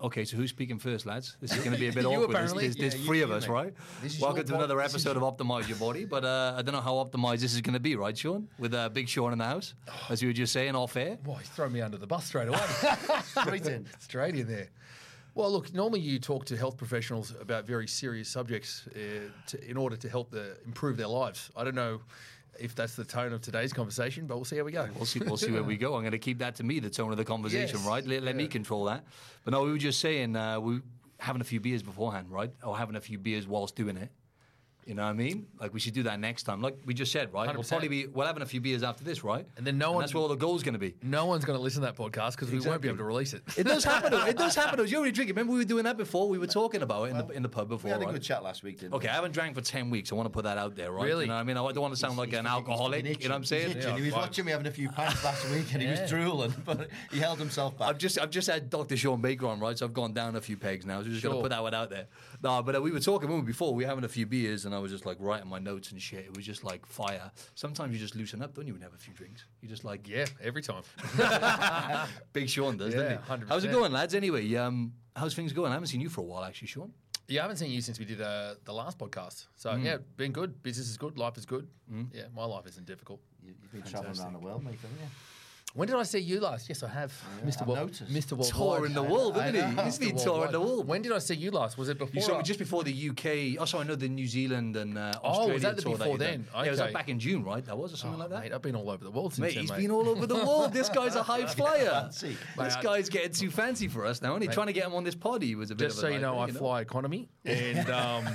Okay, so who's speaking first, lads? This is going to be a bit awkward. There's, there's, Yeah, three of us, mate. right? Welcome to another episode of Optimize Your Body. But uh, I don't know how optimized this is going to be, right, Sean? With uh, Big Sean in the house, as you were just saying off air. Boy, he's thrown me under the bus straight away. Straight in. straight in there. Well, look, normally you talk to health professionals about very serious subjects uh, to, in order to help the, improve their lives. I don't know if that's the tone of today's conversation, but we'll see how we go. We'll see. We'll see where we go. I'm going to keep that to me, the tone of the conversation, Yes. right? Let, let me control that. But no, we were just saying uh, we having a few beers beforehand, right? Or having a few beers whilst doing it. You know what I mean? Like we should do that next time. Like we just said, right? We'll probably be we're having a few beers after this, right? And then no one- That's where all the goals going to be. No one's going to listen to that podcast because we won't be able to release it. It does happen. though. It does happen. though. You already drink it. Remember we were doing that before. We were talking about it in the in the pub before. We had a good chat last week, didn't Okay, I haven't drank for ten weeks. I want to put that out there, right? Really? You know what I mean? I don't want to sound like an alcoholic. You know what I'm saying? He's itching. he was fine. watching me having a few pints last week and he was drooling, but he held himself back. I've just I've just had Dr. Shawn Baker on, right? So I've gone down a few pegs now. So we're just gonna put that one out there. No, but uh, we were talking before. We were having a few beers, and I was just like writing my notes and shit. It was just like fire. Sometimes you just loosen up, don't you? When you have a few drinks, you just like Yeah, every time. Big Sean does, Yeah, doesn't he? 100%. How's it going, lads? Anyway, um, how's things going? I haven't seen you for a while, actually, Sean. Yeah, I haven't seen you since we did uh, the last podcast. So, yeah, been good. Business is good. Life is good. Yeah, my life isn't difficult. You- You've been travelling around the world, mate, haven't you? When did I see you last? Yes, I have. Mr. I've Wo- noticed. Mr. Worldwide. Touring the world, isn't he? He's been touring the world. When did I see you last? Was it before? You saw me just before the UK. Also, I know the New Zealand and uh, Oh, Australia was that the before done. then? Yeah, it was like back in June, right? That was or something Oh, like that. Mate, I've been all over the world since Mate, then, he's mate. been all over the world. This guy's a high flyer. Fancy. This guy's getting too fancy for us now. Only Mate. trying to get him on this pod. He was a bit Just of so you know, I fly economy, and um,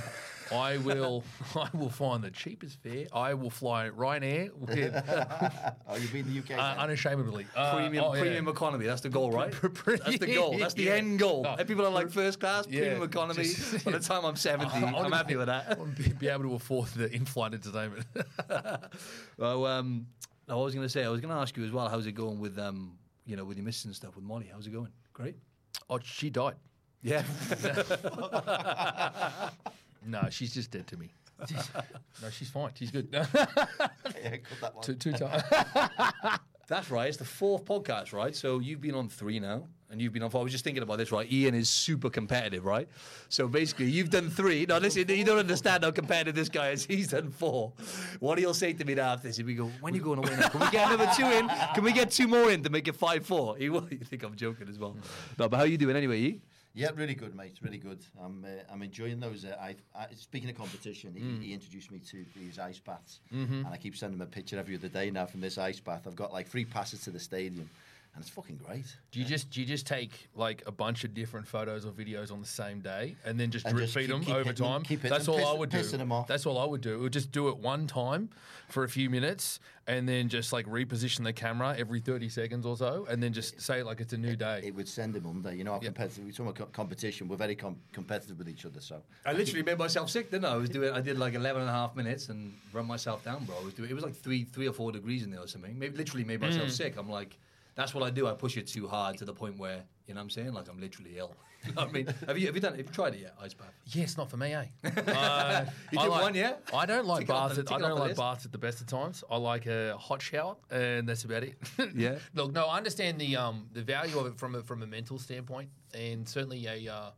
I will I will find the cheapest fare. I will fly Ryanair with, uh, Oh, you've been in the UK? then? unashamedly. Uh, Premium, oh, yeah. premium economy. That's the goal, right? That's the goal. That's the yeah. end goal. If people are like first class, Yeah, premium economy. just- By the time I'm 70, I I'm happy be- with that. to be, able to afford the in-flight entertainment. Well, um, I was going to say, I was going to ask you as well. How's it going with, um, you know, with your missus and stuff with Molly? How's it going? Great. oh, she died. Yeah. No, she's just dead to me. no, she's fine. She's good. yeah, cut that one. two, two times. That's right. It's the fourth podcast, right? So you've been on three now, and you've been on four. I was just thinking about this, right? Ian is super competitive, right? So basically, you've done three. Now, listen, you don't understand how competitive this guy is. He's done four. What he'll say to me now after this, if we go, when are you going to win? Can we get another two in? Can we get two more in to make it five four? He will. You think I'm joking as well? No, but how are you doing anyway? E? Yeah, really good, mate. Really good. I'm uh, I'm enjoying those. Uh, I, I speaking of competition, he, Mm. he introduced me to these ice baths, Mm-hmm. and I keep sending him a picture every other day now from this ice bath. I've got like free passes to the stadium, and it's fucking great. Do you just do you just take like a bunch of different photos or videos on the same day and then just And drip just feed keep- them keep over hitting time? keep hitting That's all piss- I would do. them off. That's all I would do. We'd just do it one time for a few minutes and then just like reposition the camera every thirty seconds or so, and then just say it like it's a new day. It would send him under. You know, how Yeah. competitive. We talk about competition. We're very com- competitive with each other. So I literally made myself sick, didn't I? I was doing. I did like 11 and a half minutes and run myself down, bro. I was doing. It was like three, three or four degrees in there or something. Maybe literally made myself mm. sick. I'm like, that's what I do. I push it too hard to the point where you know what I'm saying. Like I'm literally ill. You know what I mean, have you have you done? Have you tried it yet? Ice bath. Yes, not for me, eh? Uh, You I did like- one, yeah? I don't like Tick baths. At, I don't like list. baths at the best of times. I like a hot shower, and that's about it. Yeah. Look, no, I understand the um, the value of it from a, from a mental standpoint, and certainly a uh,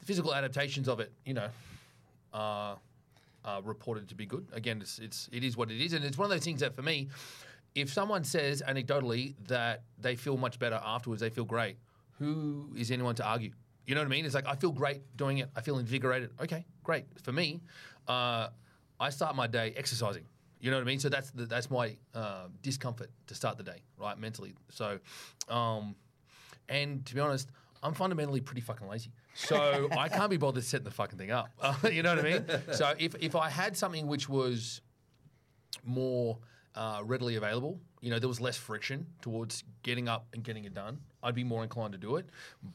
the physical adaptations of it. You know, are are reported to be good. Again, it's it's it is what it is, and it's one of those things that for me, if someone says anecdotally that they feel much better afterwards, they feel great. Who is anyone to argue? You know what I mean? It's like I feel great doing it. I feel invigorated. Okay, great. For me, uh, I start my day exercising. You know what I mean? So that's the, that's my uh, discomfort to start the day, right? Mentally. So, um, and to be honest, I'm fundamentally pretty fucking lazy. So I can't be bothered setting the fucking thing up. Uh, you know what I mean? So if, if I had something which was more uh, readily available, you know, there was less friction towards getting up and getting it done, I'd be more inclined to do it.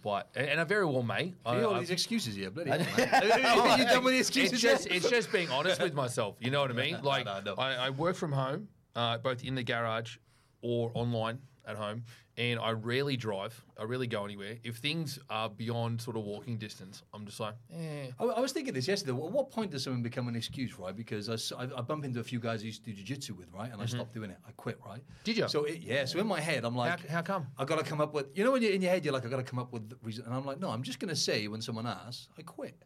But and and I very well may. I, You all I- these excuses here, bloody. hell, you done with the excuses? it's just it's just being honest with myself. You know what I mean? Like no, no. I, I work from home, uh, both in the garage or online at home, and I rarely drive. I rarely go anywhere. If things are beyond sort of walking distance, I'm just like, eh. I, I was thinking this yesterday. At what point does something become an excuse, right? Because I I bump into a few guys I used to do jiu-jitsu with, right? And I stopped doing it. I quit, right? Mm-hmm. Did you? So it, yeah. So in my head, I'm like, how come? I got to come up with, you know, when you're in your head, you're like, I got to come up with the reason. And I'm like, no, I'm just going to say when someone asks, I quit.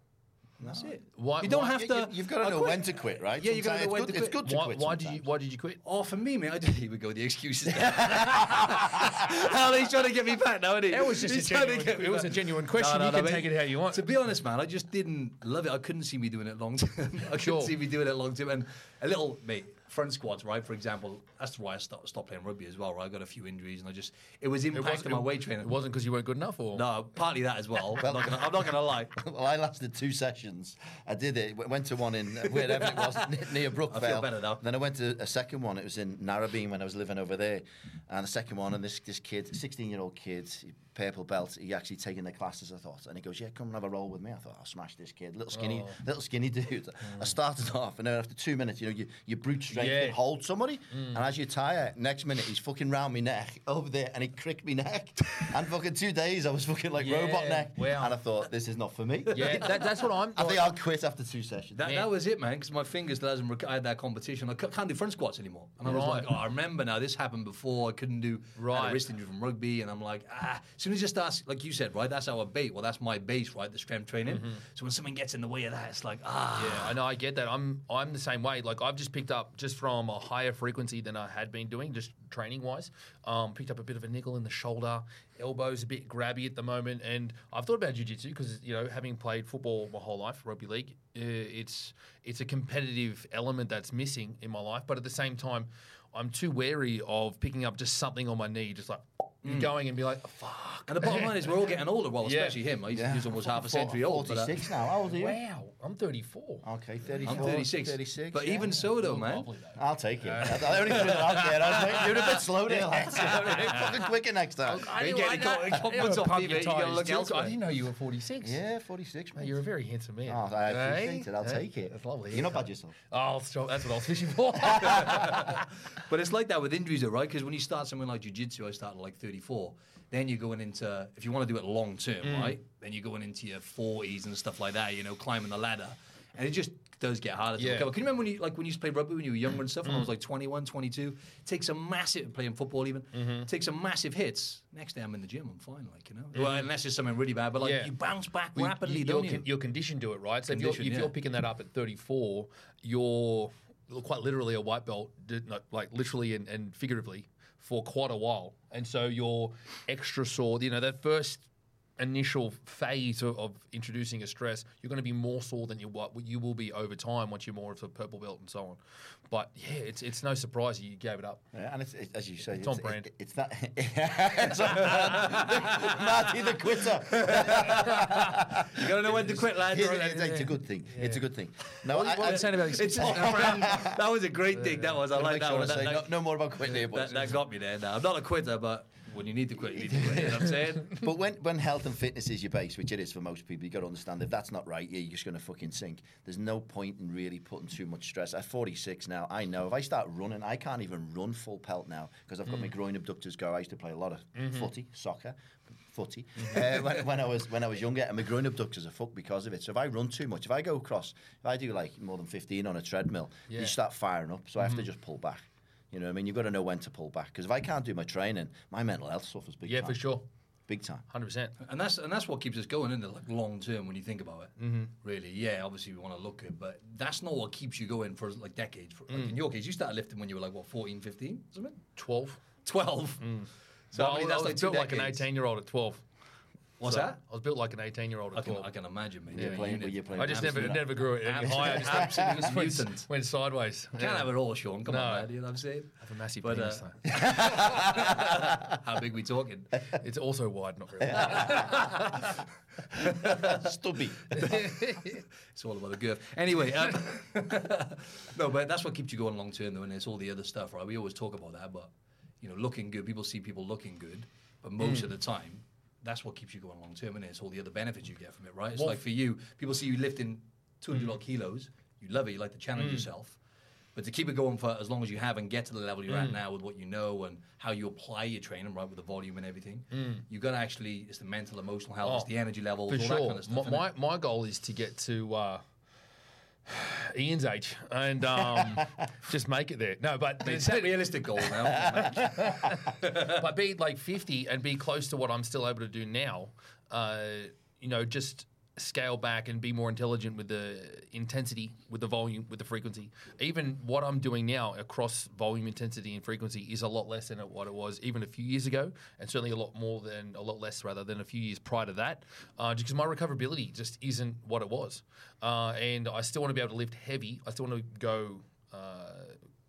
And that's it. Why- you don't why- have to. you- You've got to I know quit. when to quit, right? Yeah, you gotta know when it's to good, quit. It's good to Why, quit. why did you sometimes. Why did you quit? Oh, for me, man, I here we go, the excuses. Hell, he's trying to get me back now, isn't he? That was just a He's trying to genuine- get me it was back. a genuine question. You can take it how you want. To be honest, man, I just didn't love it. I couldn't see me doing it long term. I couldn't Sure. see me doing it long term. And a little, mate, front squats, right? For example, that's why I stopped, stopped playing rugby as well, right? I got a few injuries and I just, it was It impacting my weight training. It wasn't because you weren't good enough, or No, partly that as well. I'm, not gonna, I'm not gonna lie. Well, I lasted two sessions. I did it. Went to one in uh, wherever it was near Brookvale. I feel better now. Then I went to a second one. It was in Narrabeen when I was living over there. And the second one, and this this kid, 16 year old kid, purple belt. He actually taken the classes. I thought, and he goes, "Yeah, come and have a roll with me." I thought, "I'll smash this kid, little skinny, Oh. little skinny dude." I started off, and then after two minutes, you know, you, you brute strength Yeah. and hold somebody, and as you tire, next minute he's fucking round me neck over there, and he cricked me neck, and fucking two days I was fucking like Yeah, robot neck, wow. and I thought, "This is not for me." yeah, that, that's what I'm. I think I'll quit after two sessions. That, that was it, man, because my fingers hasn't. Rec- I had that competition. I c- can't do front squats anymore, and I was Right. like, "Oh, I remember now. This happened before. I couldn't do Right. wrist injury from rugby, and I'm like, ah. As soon as you start, like you said, right? That's our bait. Well, that's my base, right? The strength training. So when someone gets in the way of that, it's like, ah. Yeah, I know. I get that. I'm I'm the same way. Like I've just picked up just from a higher frequency than I had been doing, just training wise. Um, picked up a bit of a niggle in the shoulder, elbows a bit grabby at the moment, and I've thought about jiu-jitsu because you know having played football my whole life, rugby league, it's it's a competitive element that's missing in my life. But at the same time, I'm too wary of picking up just something on my knee, just like going and be like, fuck. And the bottom line is, we're all getting older. Well, Yeah. especially him. He's, Yeah. he's almost half a century old. but, uh, 46 now. How old are you? Wow, I'm 34. Okay, 34. I'm 36. 36. But yeah. even so, though, man, Lovely, though. I'll take it. I only threw it out there. I was like, You're a bit slow there, lads. Fucking quicker next time. I Ain't didn't- getting I- co- I- compliments I- off pump your. You tires, look I didn't know you were 46. Yeah, 46, Mate, mate. you're a very handsome man. Oh, I appreciate Hey? it. I'll take it. That's lovely. You're not bad yourself. Oh, so that's what I was fishing for. But it's like that with injuries, though, right? Because when you start something like jiu-jitsu, I started at like 34. Then you're going into, if you want to do it long term, Mm. right? Then you're going into your 40s and stuff like that. You know, climbing the ladder, and it just does get harder to Yeah. recover. Can you remember when you like when you used to play rugby when you were younger and stuff? When I was mm. like 21, 22, take some massive playing football even, mm-hmm. take some massive hits. Next day I'm in the gym, I'm fine, like you know. Mm. Well, unless it's something really bad, but like Yeah. you bounce back Well, rapidly, you, don't you're, you? you're conditioned to it, right? So if, you're, if yeah. you're picking that up at 34, you're quite literally a white belt, not- like literally and, and figuratively, for quite a while. And so you're extra sword, you know, that first initial phase of, of introducing a stress, you're going to be more sore than you what you will be over time once you're more of a purple belt and so on. But yeah, it's it's no surprise you gave it up. Yeah, and it's, it, as you say, It's on it's, brand. It, it's that. it's on brand. Marty the quitter. you gotta know when to quit, lad. It's, it's, it's a good thing. It's a good thing. No, I, What I, I'm saying about It's on brand. That was a great thing. That was. I like that sure one. I That- no, no more about quitting here, boys. that, that got me there. Now I'm not a quitter, but when you need to quit, you need to quit. You know what I'm saying? But when, when health and fitness is your base, which it is for most people, you got to understand if that's not right, yeah, you're just going to fucking sink. There's no point in really putting too much stress. At 46 now, I know if I start running, I can't even run full pelt now because I've got my mm. groin abductors go. I used to play a lot of mm-hmm. footy, soccer, footy mm-hmm. uh, when, when I was when I was younger, and my groin abductors are fucked because of it. So if I run too much, if I go across, if I do like more than 15 on a treadmill, Yeah. you start firing up. So I have to mm-hmm. just pull back. You know what I mean? You've got to know when to pull back because if I can't do my training, my mental health suffers big time. Yeah, time. for sure, Big time. hundred percent. And that's and that's what keeps us going, isn't it? Like long term, when you think about it, mm-hmm. really. Yeah, obviously we want to look good, but that's not what keeps you going for like decades. For, like in your case, you started lifting when you were like what 14, 15, something, Twelve. twelve. So Well, I mean, that's was like two built like an eighteen-year-old at twelve. What's So, that? I was built like an eighteen-year-old I can, twelve. I can imagine, mate. You're Yeah, playing, you you're playing I just never absolute- never grew it any higher. I just Absolute just went, mutant. went sideways. Can't have it all, Sean. Come No. on, man. You know what I'm saying? have a massive But, penis. uh, though. How big we talking? It's also wide, not really. Stubby. It's all about the girth. Anyway, um, no, but that's what keeps you going long term, though, and it's all the other stuff, right? We always talk about that, but you know, looking good. People see people looking good, but most Mm. of the time, that's what keeps you going long term, and it's all the other benefits you get from it, right? It's like for you, people see you lifting 200 Mm. odd kilos, you love it, you like to challenge yourself. But to keep it going for as long as you have and get to the level you're at Mm. now with what you know and how you apply your training, right, with the volume and everything, you've got to actually, it's the mental, emotional health, it's Mm. Oh, the energy level, all sure. that kind of stuff. my, my my goal is to get to uh, Ian's age and um, just make it there. No, but it's a realistic goal now. but be like 50 and be close to what I'm still able to do now, uh, you know, just scale back and be more intelligent with the intensity, with the volume, with the frequency. Even what I'm doing now across volume, intensity, and frequency is a lot less than what it was even a few years ago, and certainly a lot more than a lot less rather than a few years prior to that, uh, because my recoverability just isn't what it was, uh, and I still want to be able to lift heavy. I still want to go. Uh,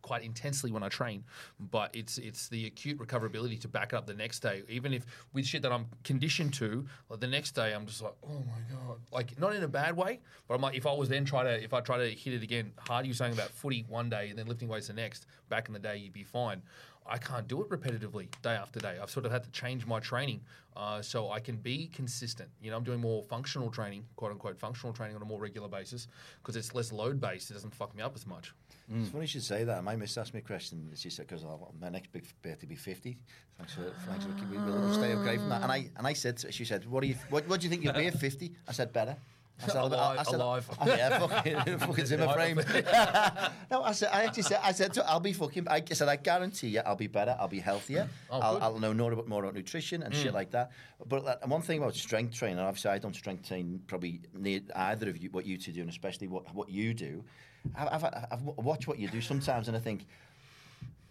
quite intensely when I train, but it's it's the acute recoverability to back up the next day. Even if with shit that I'm conditioned to, like the next day I'm just like, oh my god, like not in a bad way, but I'm like, if I was then try to if I try to hit it again hard, you saying about footy one day and then lifting weights the next, back in the day you'd be fine. I can't do it repetitively day after day. I've sort of had to change my training uh, so I can be consistent. You know, I'm doing more functional training, quote unquote functional training on a more regular basis because it's less load based. It doesn't fuck me up as much. It's funny you should say that. My miss asked me a question. She said, because my next big birthday to be 50. Thanks for, thanks for keeping me. We'll stay okay from that. And I, and I said, she said, what do you, what, what do you think you'll be at 50? I said, better. I said, Alive- I said, alive. Oh, yeah, fucking, fucking Zimmer frame. no, I said, I actually said, I said, to, I'll be fucking, I said, I guarantee you, I'll be better, I'll be healthier, Oh, I'll. I'll know more about, more about nutrition and shit like that. But uh, one thing about strength training, obviously I don't strength train probably near either of you, what you two do, and especially what, what you do. I've, I've, I've watched what you do sometimes, and I think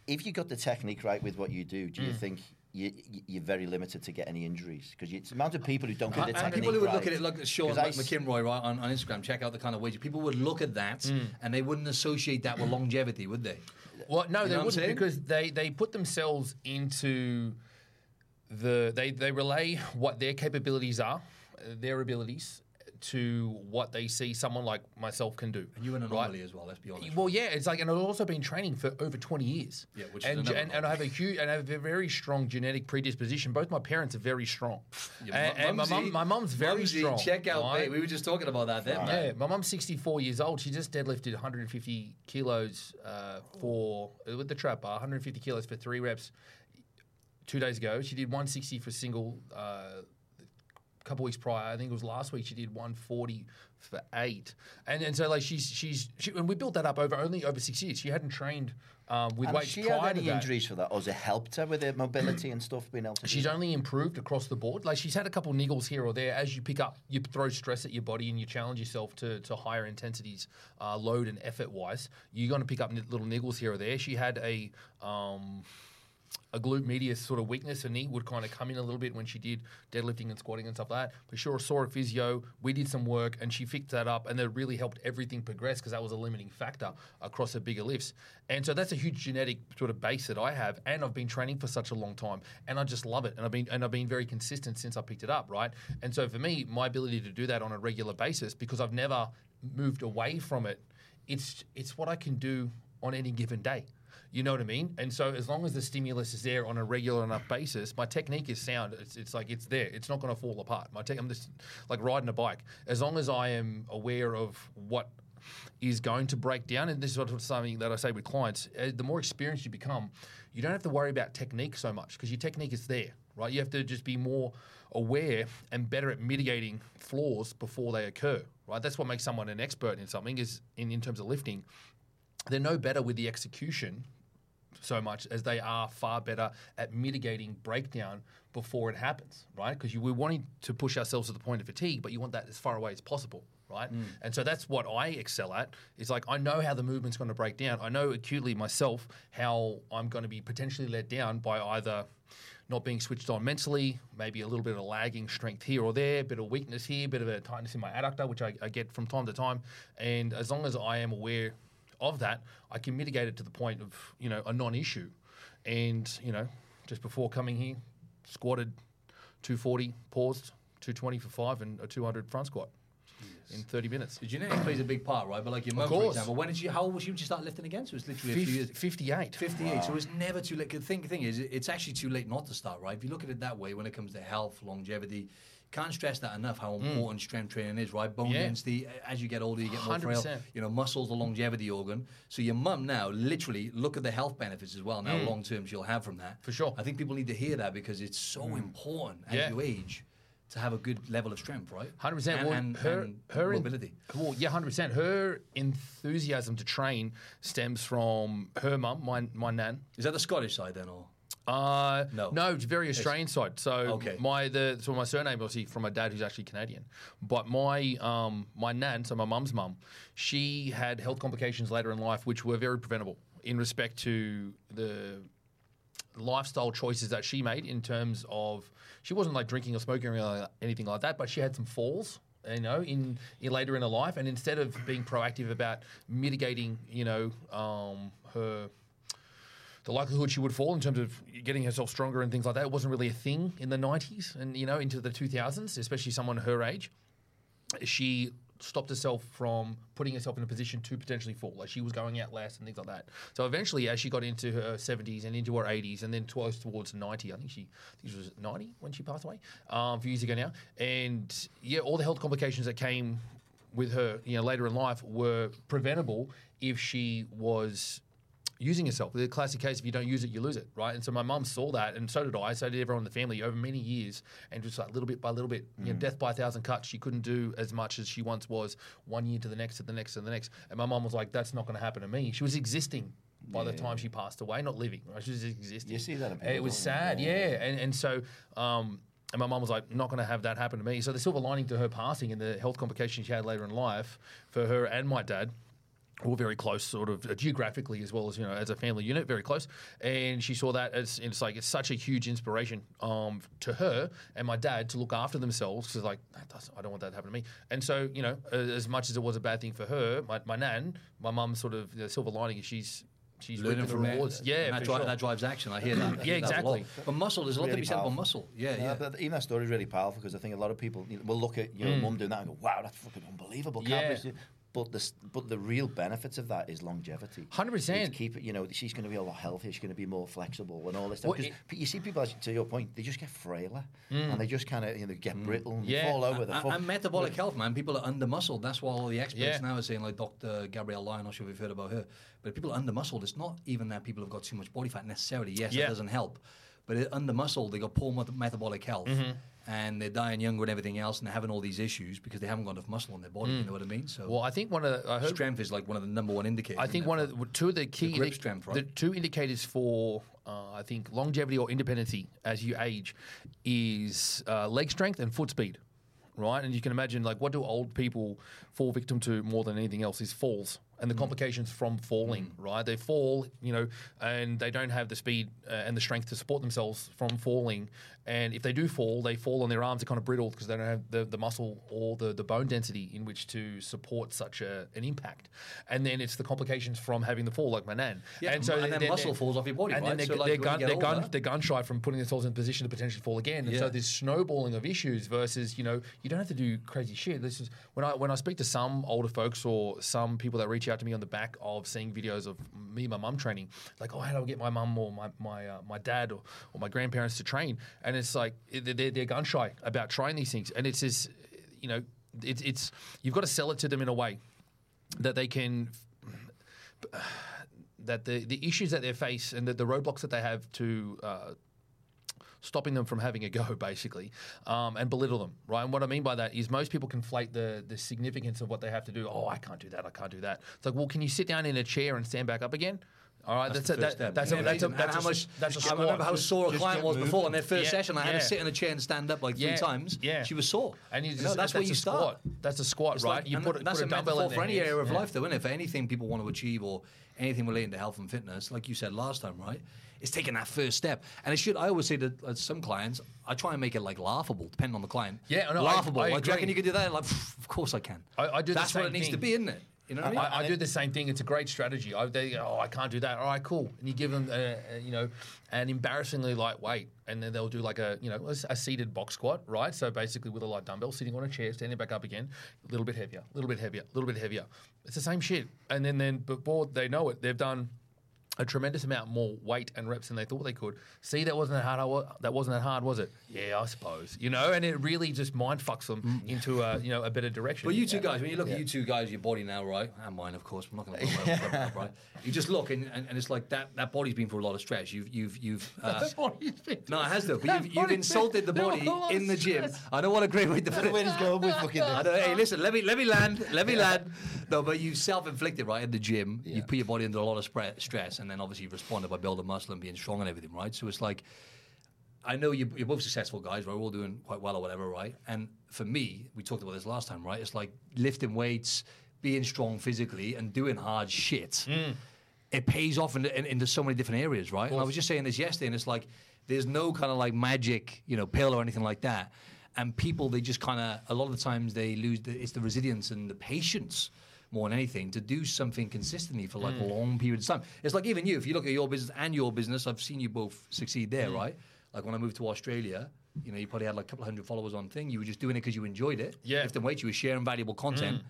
if you got the technique right with what you do, do you Mm. think you, you- you're very limited to get any injuries? Because it's the amount of people who don't get the And technique people who would right. look at it like Sean 'Cause I like McKinroy right, on, on Instagram, check out the kind of wages. People would look at that and they wouldn't associate that with longevity, would they? Well, no, You they know what I'm wouldn't because they, they put themselves into the they they relay what their capabilities are, uh, their abilities to what they see someone like myself can do. And you're an right? anomaly as well. Let's be honest. Well, yeah, it's like, and I've also been training for over twenty years. Yeah, which and, another and, and I have a huge and I have a very strong genetic predisposition. Both my parents are very strong, Your and, mu- and my mumsy- mum, my mum's very mumsy, strong. Check out, right? mate. We were just talking about that then. man. Yeah, my mum's 64 years old. She just deadlifted 150 kilos uh, for with the trap bar, 150 kilos for three reps two days ago. She did 160 for single. Uh, couple weeks prior, I think it was last week, she did 140 for eight, and and so like she's she's she, and we built that up over only over six years. She hadn't trained um, with And weights she prior had any injuries for that, or has it helped her with her mobility and stuff being able to? She's only improved across the board. Like she's had a couple niggles here or there. As you pick up, you throw stress at your body and you challenge yourself to, to higher intensities, uh, load and effort wise. You're going to pick up little niggles here or there. She had a um, a glute medius sort of weakness. Her knee would kind of come in a little bit when she did deadlifting and squatting and stuff like that. But sure, saw a physio. We did some work and she fixed that up, and that really helped everything progress because that was a limiting factor across her bigger lifts. And so that's a huge genetic sort of base that I have, and I've been training for such a long time, and I just love it. And I've been and I've been very consistent since I picked it up, right? And so for me, my ability to do that on a regular basis because I've never moved away from it, it's it's what I can do on any given day. You know what I mean? And so as long as the stimulus is there on a regular enough basis, my technique is sound. It's, it's like it's there. It's not going to fall apart. My tech, I'm just like riding a bike. As long as I am aware of what is going to break down, and this is something that I say with clients, uh, the more experienced you become, you don't have to worry about technique so much because your technique is there, right? You have to just be more aware and better at mitigating flaws before they occur, right? That's what makes someone an expert in something is in, in terms of lifting. They're no better with the execution so much as they are far better at mitigating breakdown before it happens, right? Because we're wanting to push ourselves to the point of fatigue, but you want that as far away as possible, right? Mm. And so that's what I excel at. Is like I know how the movement's going to break down. I know acutely myself how I'm going to be potentially let down by either not being switched on mentally, maybe a little bit of a lagging strength here or there, a bit of weakness here, a bit of a tightness in my adductor, which I, I get from time to time. And as long as I am aware of that, I can mitigate it to the point of you know a non-issue. And you know, just before coming here, squatted 240, paused 220 for five, and a 200 front squat in 30 minutes. The genetics plays a big part, right? But like your mum, for example, when did you? How old was you when you start lifting again? So it's literally a few Fif- years. 58. 58. So it's never too late. The thing, thing is, it's actually too late not to start, right? If you look at it that way, when it comes to health, longevity, can't stress that enough how important strength training is, right? Bone Mm. Yeah. density, as you get older, you get more frail. 100%. You know, muscles, the longevity organ. So your mum now, literally, look at the health benefits as well. Now, long term, she'll have from that. Mm. For sure. I think people need to hear that because it's so important as Yeah. you age to have a good level of strength, right? Hundred percent. And, Well, and, her and her mobility. well, yeah, hundred percent. Her enthusiasm to train stems from her mum, my my nan. Is that the Scottish side then, or? Uh, No. no, it's very Australian side. So Okay. my the so my surname obviously from my dad who's actually Canadian, but my um my nan, so my mum's mum, she had health complications later in life which were very preventable in respect to the lifestyle choices that she made in terms of she wasn't like drinking or smoking or anything like- anything like that, but she had some falls. You know, in, in later in her life, and instead of being proactive about mitigating, you know, um, her the likelihood she would fall in terms of getting herself stronger and things like that wasn't really a thing in the 90s and you know into the 2000s especially someone her age. She stopped herself from putting herself in a position to potentially fall like she was going out last and things like that. So eventually as she got into her 70s and into her 80s and then close towards 90 i think she, I think she was 90 when she passed away um, a few years ago now. And yeah all the health complications that came with her you know later in life were preventable if she was using yourself. The classic case: if you don't use it, you lose it, right? And so my mum saw that, and so did I. So did everyone in the family over many years, and just like little bit by little bit, you know, death by a thousand cuts. She couldn't do as much as she once was. One year to the next, to the next, to the next. And my mum was like, "That's not going to happen to me." She was existing by the time she passed away, not living. Right? She was existing. You see that It was sad, yeah. And and so. Um, and my mum was like, not going to have that happen to me. So the silver lining to her passing and the health complications she had later in life for her and my dad all very close, sort of uh, geographically as well as you know as a family unit, very close. And she saw that as it's like it's such a huge inspiration um, to her and my dad to look after themselves because like that doesn't, I don't want that to happen to me. And so you know, uh, as much as it was a bad thing for her, my, my nan, my mum, sort of the silver lining is she's she's learning reaping from rewards. it. Yeah, and that, dri- sure. that drives action. I hear that. I Yeah, hear that a lot. exactly. But muscle, there's a lot to Really be said about muscle. Yeah, Yeah, yeah. but even that story is really powerful because I think a lot of people you know, will look at your Mm. mum doing that and go, "Wow, that's fucking unbelievable." Yeah. Cadbury's doing-" But the but the real benefits of that is longevity. 100%. Keep it. You know, she's going to be a lot healthier. She's going to be more flexible and all this stuff. Well, it- you see people, as- to your point, they just get frailer and they just kind of you know get brittle and Mm. Yeah. fall over. The And, and metabolic health, man. People are under muscled. That's why all the experts Yeah. now are saying, like Dr. Gabrielle Lyon, I'm not sure if you've heard about her, but if people are under muscled, it's not even that people have got too much body fat necessarily. Yes, Yeah. that doesn't help. But under muscled, they got poor metabolic health. Mm-hmm. And they're dying younger and everything else, and they're having all these issues because they haven't got enough muscle in their body. You know what I mean? So Mm. Well, I think one of the, strength is like one of the number one indicators. I think one of the, two of the key The grip strength, right? the two indicators for uh, I think longevity or independency as you age is uh, leg strength and foot speed, right? And you can imagine like what do old people fall victim to more than anything else is falls and Mm. the complications from falling, right? They fall, you know, and they don't have the speed uh, and the strength to support themselves from falling. And if they do fall, they fall on their arms are kind of brittle because they don't have the, the muscle or the, the bone density in which to support such a, an impact. And then it's the complications from having the fall, like my nan. Yeah, and so and then muscle falls off your body, and right? then they're, So, like, they're, when gun, they're, gun, they're gun shy from putting themselves in a position to potentially fall again. And so this snowballing of issues versus, you know, you don't have to do crazy shit. This is when I when I speak to some older folks or some people that reach out to me on the back of seeing videos of me and my mum training, like, oh, how do I get my mum or my my uh, my dad or, or my grandparents to train? And it's like they're, they're, they're gun shy about trying these things. And it's this, you know, it's it's you've got to sell it to them in a way that they can that the, the issues that they face and the, the roadblocks that they have to uh, stopping them from having a go, basically, um, and belittle them, right? And what I mean by that is most people conflate the the significance of what they have to do. Oh, I can't do that. I can't do that. It's like, well, can you sit down in a chair and stand back up again? All right, that's, the a, first that, step. that's, Yeah, a, that's a amazing. that's And a how much? that's a I squat. remember how sore a client get was before on their first Yeah, session. I had yeah. to sit in a chair and stand up like three Yeah, times. yeah. she was sore. and you You just, know, that's where you start. Squat. That's a squat, It's right? like- you and put, put that's a a dumbbell metaphor in for any hands. area of life, though, isn't it? For anything people want to achieve or anything relating to health and fitness, like you said last time, right? It's taking that first step, and it should. I always say to uh, some clients, I try and make it like laughable, depending on the client. Yeah, no, laughable. I like, do you reckon you could do that? Like, of course I can. I- I do That's what it needs to be, isn't it? You know what I mean? I, I do the same thing. It's a great strategy. I, they, oh, I can't do that. All right, cool. And you give them, a, a, you know, an embarrassingly light weight, and then they'll do like a, you know, a, a seated box squat, right? So basically, with a light dumbbell, sitting on a chair, standing back up again, a little bit heavier, a little bit heavier, a little bit heavier. It's the same shit. And then, then before they know it, they've done a tremendous amount more weight and reps than they thought they could. See, that wasn't that hard. I wa- That wasn't that hard, was it? Yeah, I suppose. You know, and it really just mind fucks them into a you know a better direction. But you two guys, when you look at you two guys, your body now, right, and mine, of course, I'm not going to about it, right? You just look, and, and, and it's like that that body's been through a lot of stress. You've you've you've. Uh, no, it has though. But you've, you've insulted the body in the gym. I don't want a great way to put it. Where he's going with fucking this. hey, listen, let me let me land, let me land. No, but you self-inflicted, right, in the gym. You put your body under a lot of stress, and then obviously responded by building muscle and being strong and everything, right? So it's like, I know you're, you're both successful guys, right? We're all doing quite well or whatever, right? And for me, we talked about this last time, right? It's like lifting weights, being strong physically, and doing hard shit. Mm. It pays off in, in, into so many different areas, right? And I was just saying this yesterday, and it's like there's no kind of like magic, you know, pill or anything like that. And people, they just kind of a lot of the times they lose. The, it's the resilience and the patience more than anything to do something consistently for like mm. long periods of time. It's like even you, if you look at your business and your business, I've seen you both succeed there, mm. right? Like when I moved to Australia, you know, you probably had like a couple of hundred followers on thing. You were just doing it because you enjoyed it. Yeah. Lifting weights, you were sharing valuable content. Mm.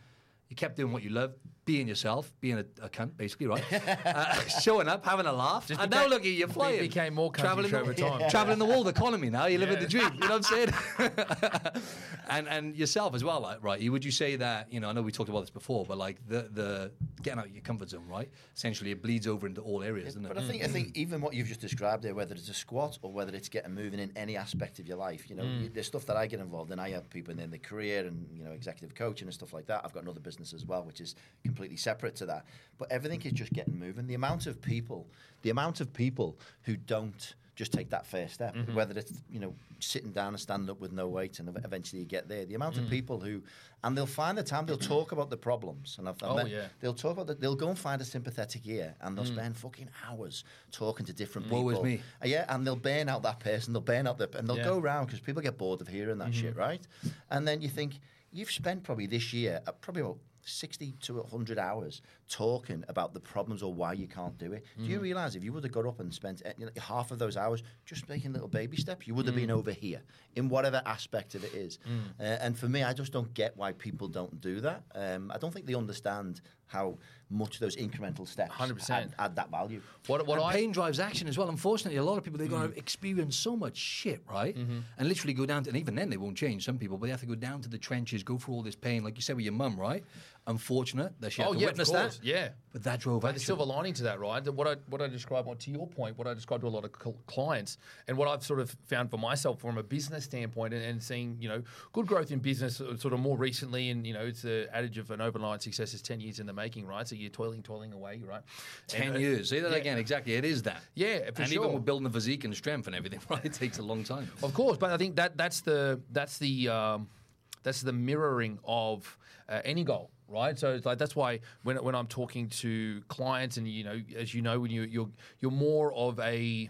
You kept doing what you love, being yourself, being a, a cunt, basically, right? uh, showing up, having a laugh. and now look at you, you're be- flying. became more traveling cuntish over time. Traveling the world economy now. You're living the dream. You know what I'm saying? and and yourself as well, like, right? Would you say that you know? I know we talked about this before, but like the the getting out of your comfort zone, right? Essentially, it bleeds over into all areas, doesn't it? But I think I think even what you've just described there, whether it's a squat or whether it's getting moving in any aspect of your life, you know, Mm. the stuff that I get involved in, I have people in the career and you know executive coaching and stuff like that. I've got another business as well, which is completely separate to that. But everything is just getting moving. The amount of people, the amount of people who don't just take that first step, Mm-hmm. whether it's you know sitting down and standing up with no weight, and eventually you get there. The amount Mm. of people who, and they'll find the time, they'll talk about the problems, and I've, I've Oh, met- yeah. they'll talk about that. They'll go and find a sympathetic ear, and they'll spend fucking hours talking to different people. Woe is me. Uh, Yeah, and they'll burn out that person. They'll burn out the, and they'll Yeah. go around because people get bored of hearing that shit, right? And then you think you've spent probably this year uh, probably about. 60 to 100 hours talking about the problems or why you can't do it. Do you mm. realize if you would have got up and spent eh, you know, half of those hours just making little baby steps, you would have been mm. over here in whatever aspect of it is. Mm. Uh, and for me, I just don't get why people don't do that. Um, I don't think they understand how much those incremental steps 100%. add, add that value. What, what and I pain drives action as well. Unfortunately, a lot of people they're going to experience so much shit, right? Mm-hmm. And literally go down to, and even then they won't change. Some people, but they have to go down to the trenches, go through all this pain, like you said with your mum, right? Unfortunate that she had Oh to yeah, witness that. Yeah. But that drove But the silver lining to that, right? What I what I describe, to your point, what I describe to a lot of cl- clients, and what I've sort of found for myself from a business standpoint, and, and seeing you know good growth in business, uh, sort of more recently, and you know it's the adage of an overnight success is ten years in the making, right? So you're toiling, toiling away, right? Ten And, uh, years. Say that yeah. again. Exactly. It is that. Yeah, for and sure. even with building the physique and strength and everything, right? It takes a long time. Of course, but I think that that's the that's the um, that's the mirroring of uh, any goal, right? So it's like that's why when when I'm talking to clients, and you know, as you know, when you you're you're more of a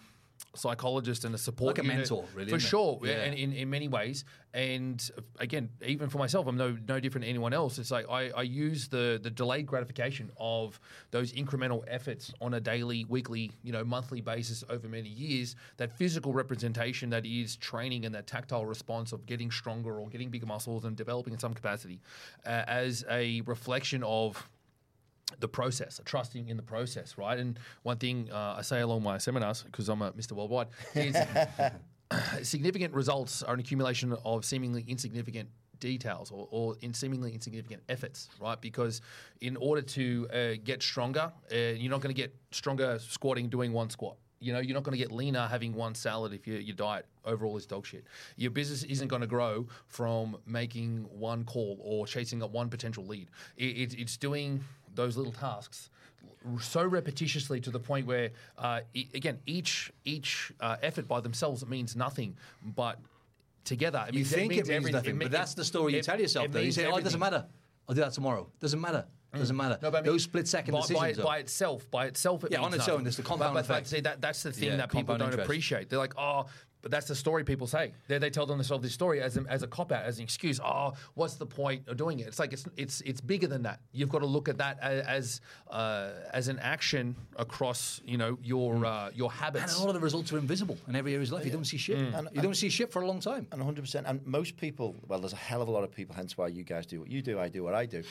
psychologist and a support Like a mentor, really, for it? sure, Yeah. and in, in many ways. And again, even for myself, I'm no no different to anyone else. It's like I, I use the the delayed gratification of those incremental efforts on a daily, weekly, you know, monthly basis over many years. That physical representation that is training and that tactile response of getting stronger or getting bigger muscles and developing in some capacity, uh, as a reflection of the process, trusting in the process, right? And one thing uh, I say along my seminars, because I'm a Mr. Worldwide, is significant results are an accumulation of seemingly insignificant details or, or in seemingly insignificant efforts, right? Because in order to uh, get stronger, uh, you're not going to get stronger squatting doing one squat. You know, you're not going to get leaner having one salad if your, your diet overall is dog shit. Your business isn't going to grow from making one call or chasing up one potential lead. It, it, it's doing those little tasks so repetitiously to the point where, uh, e- again, each each uh, effort by themselves means nothing, but together it You means, think it means means everything. nothing, It but that's the story you tell yourself. it Though you means say, "Oh, it doesn't matter. I'll do that tomorrow." Doesn't matter. Doesn't matter. No, but I mean, Those split second by, decisions. by, by itself, by itself, it Yeah, means on its nothing. own, there's the compound but, but effect. see, that that's the thing Yeah, that people don't interest. appreciate. They're like, oh, but that's the story people say. They, they tell themselves this story as a, as a cop out, as an excuse. Oh, what's the point of doing it? It's like it's it's it's bigger than that. You've got to look at that a- as uh, as an action across you know your uh, your habits. and a lot of the results are invisible in every area of life. You don't see shit. And- you don't see shit for a long time. And 100%. And most people, well, there's a hell of a lot of people, hence why you guys do what you do, I do what I do,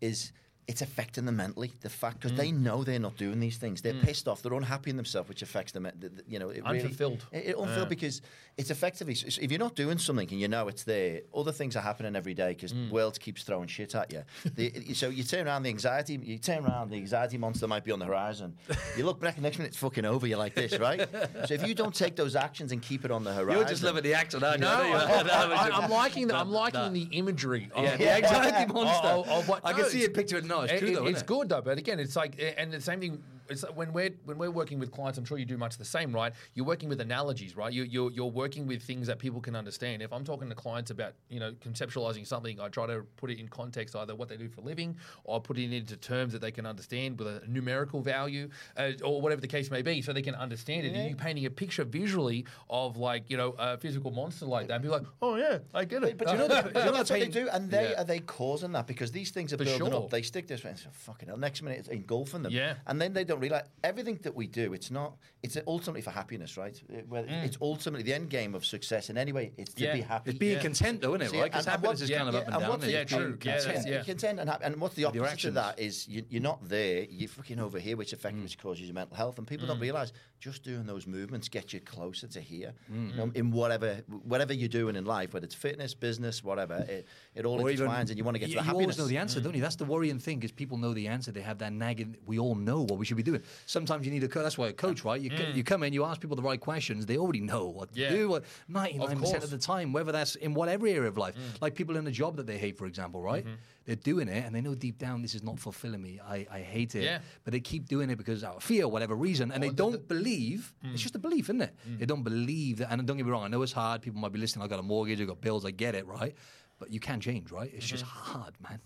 is it's affecting them mentally. The fact because Mm. they know they're not doing these things, they're pissed off, they're unhappy in themselves, which affects them. th- th- You know, it really- Unfulfilled. it, it unfulfilled Yeah. because it's effectively so if you're not doing something and you know it's there, other things are happening every day because Mm. the world keeps throwing shit at you. The, so you turn around the anxiety, you turn around the anxiety monster might be on the horizon. You look back, and next minute it's fucking over. You're like this, right? So if you don't take those actions and keep it on the horizon, You're just loving the accent, aren't you? No, I know you I, are. That was I, just- am liking the, I'm liking that- the imagery. Of, Yeah, the anxiety monster. of- of what- I no, can see it's- it picture it It's it- true, it- though, It's it? good though, but again, it's like, and the same thing. It's like when we're when we're working with clients, I'm sure you do much the same, right? You're working with analogies, right? You, you're you're working with things that people can understand. If I'm talking to clients about you know conceptualizing something, I try to put it in context, either what they do for a living, or put it into terms that they can understand with a numerical value, uh, or whatever the case may be, so they can understand it. And you painting a picture visually of like you know a physical monster like that, and be like, oh yeah, I get it. But you know, the, you know that's what they do, and they Yeah. are they causing that because these things are For building sure. up. They stick this way, and say, fucking hell. Next minute, it's engulfing them. Yeah. and then they don't realize everything that we do. It's not. It's ultimately for happiness, right? It- well, It's ultimately the end game of success. In any way, it's to Mm. Yeah. be happy. It's being Yeah. content, though, isn't it? See, Right? Because happiness is kind of up and down. isn't Yeah, true. Content. yeah. Content and, happy. and what's the opposite of that is you, you're not there. You're fucking over here, which effectively Mm. causes your mental health. And people don't realize just doing those movements get you closer to here. Mm. You know, in whatever whatever you're doing in life, whether it's fitness, business, whatever, it, it all Or even- intertwines, and you want to get to you, the you happiness. always know the answer, mm. don't you? That's the worrying thing, because people know the answer. They have that nagging. We all know what we should be doing. Sometimes you need a coach. That's why a coach, right? You, co- you come in, you ask people the right questions. They already know what to Yeah. do. What ninety-nine percent course. of the time, whether that's in whatever area of life, like people in a job that they hate, for example, right? They're doing it, and they know deep down this is not fulfilling me. I, I hate it, Yeah. but they keep doing it because out of fear, whatever reason, and they the- don't the- believe. It's just a belief, isn't it? They don't believe that. And don't get me wrong. I know it's hard. People might be listening. I got a mortgage. I got bills. I get it, right? But you can change, right? It's just mm-hmm. hard, man.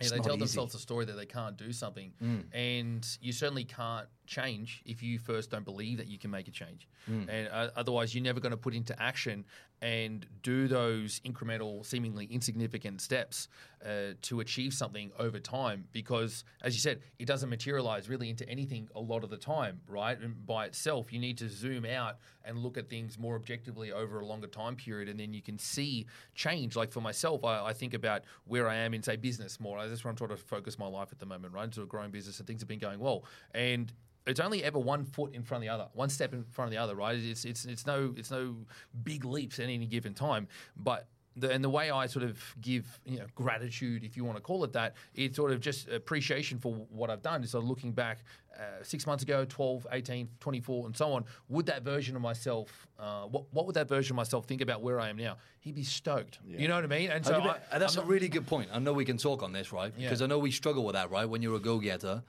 Yeah, they tell easy. themselves a story that they can't do something, mm. and you certainly can't change if you first don't believe that you can make a change. And uh, otherwise, you're never going to put into action and do those incremental, seemingly insignificant steps uh, to achieve something over time. Because, as you said, it doesn't materialize really into anything a lot of the time, right? And by itself, you need to zoom out and look at things more objectively over a longer time period, and then you can see change. Like for myself, I, I think about where I am in, say, business more. That's where I'm trying to focus my life at the moment, right? Into a growing business, and things have been going well. And it's only ever one foot in front of the other, one step in front of the other, right? It's it's it's no it's no big leaps at any given time, but. The, and the way I sort of give, you know, gratitude, if you want to call it that, it's sort of just appreciation for what I've done. So looking back uh, six months ago, 12, 18, 24, and so on, would that version of myself, uh, what, what would that version of myself think about where I am now? He'd be stoked. You know what I mean? And so I, that's I'm a not- really good point. I know we can talk on this, right? Yeah. Because I know we struggle with that, right? When you're a go-getter.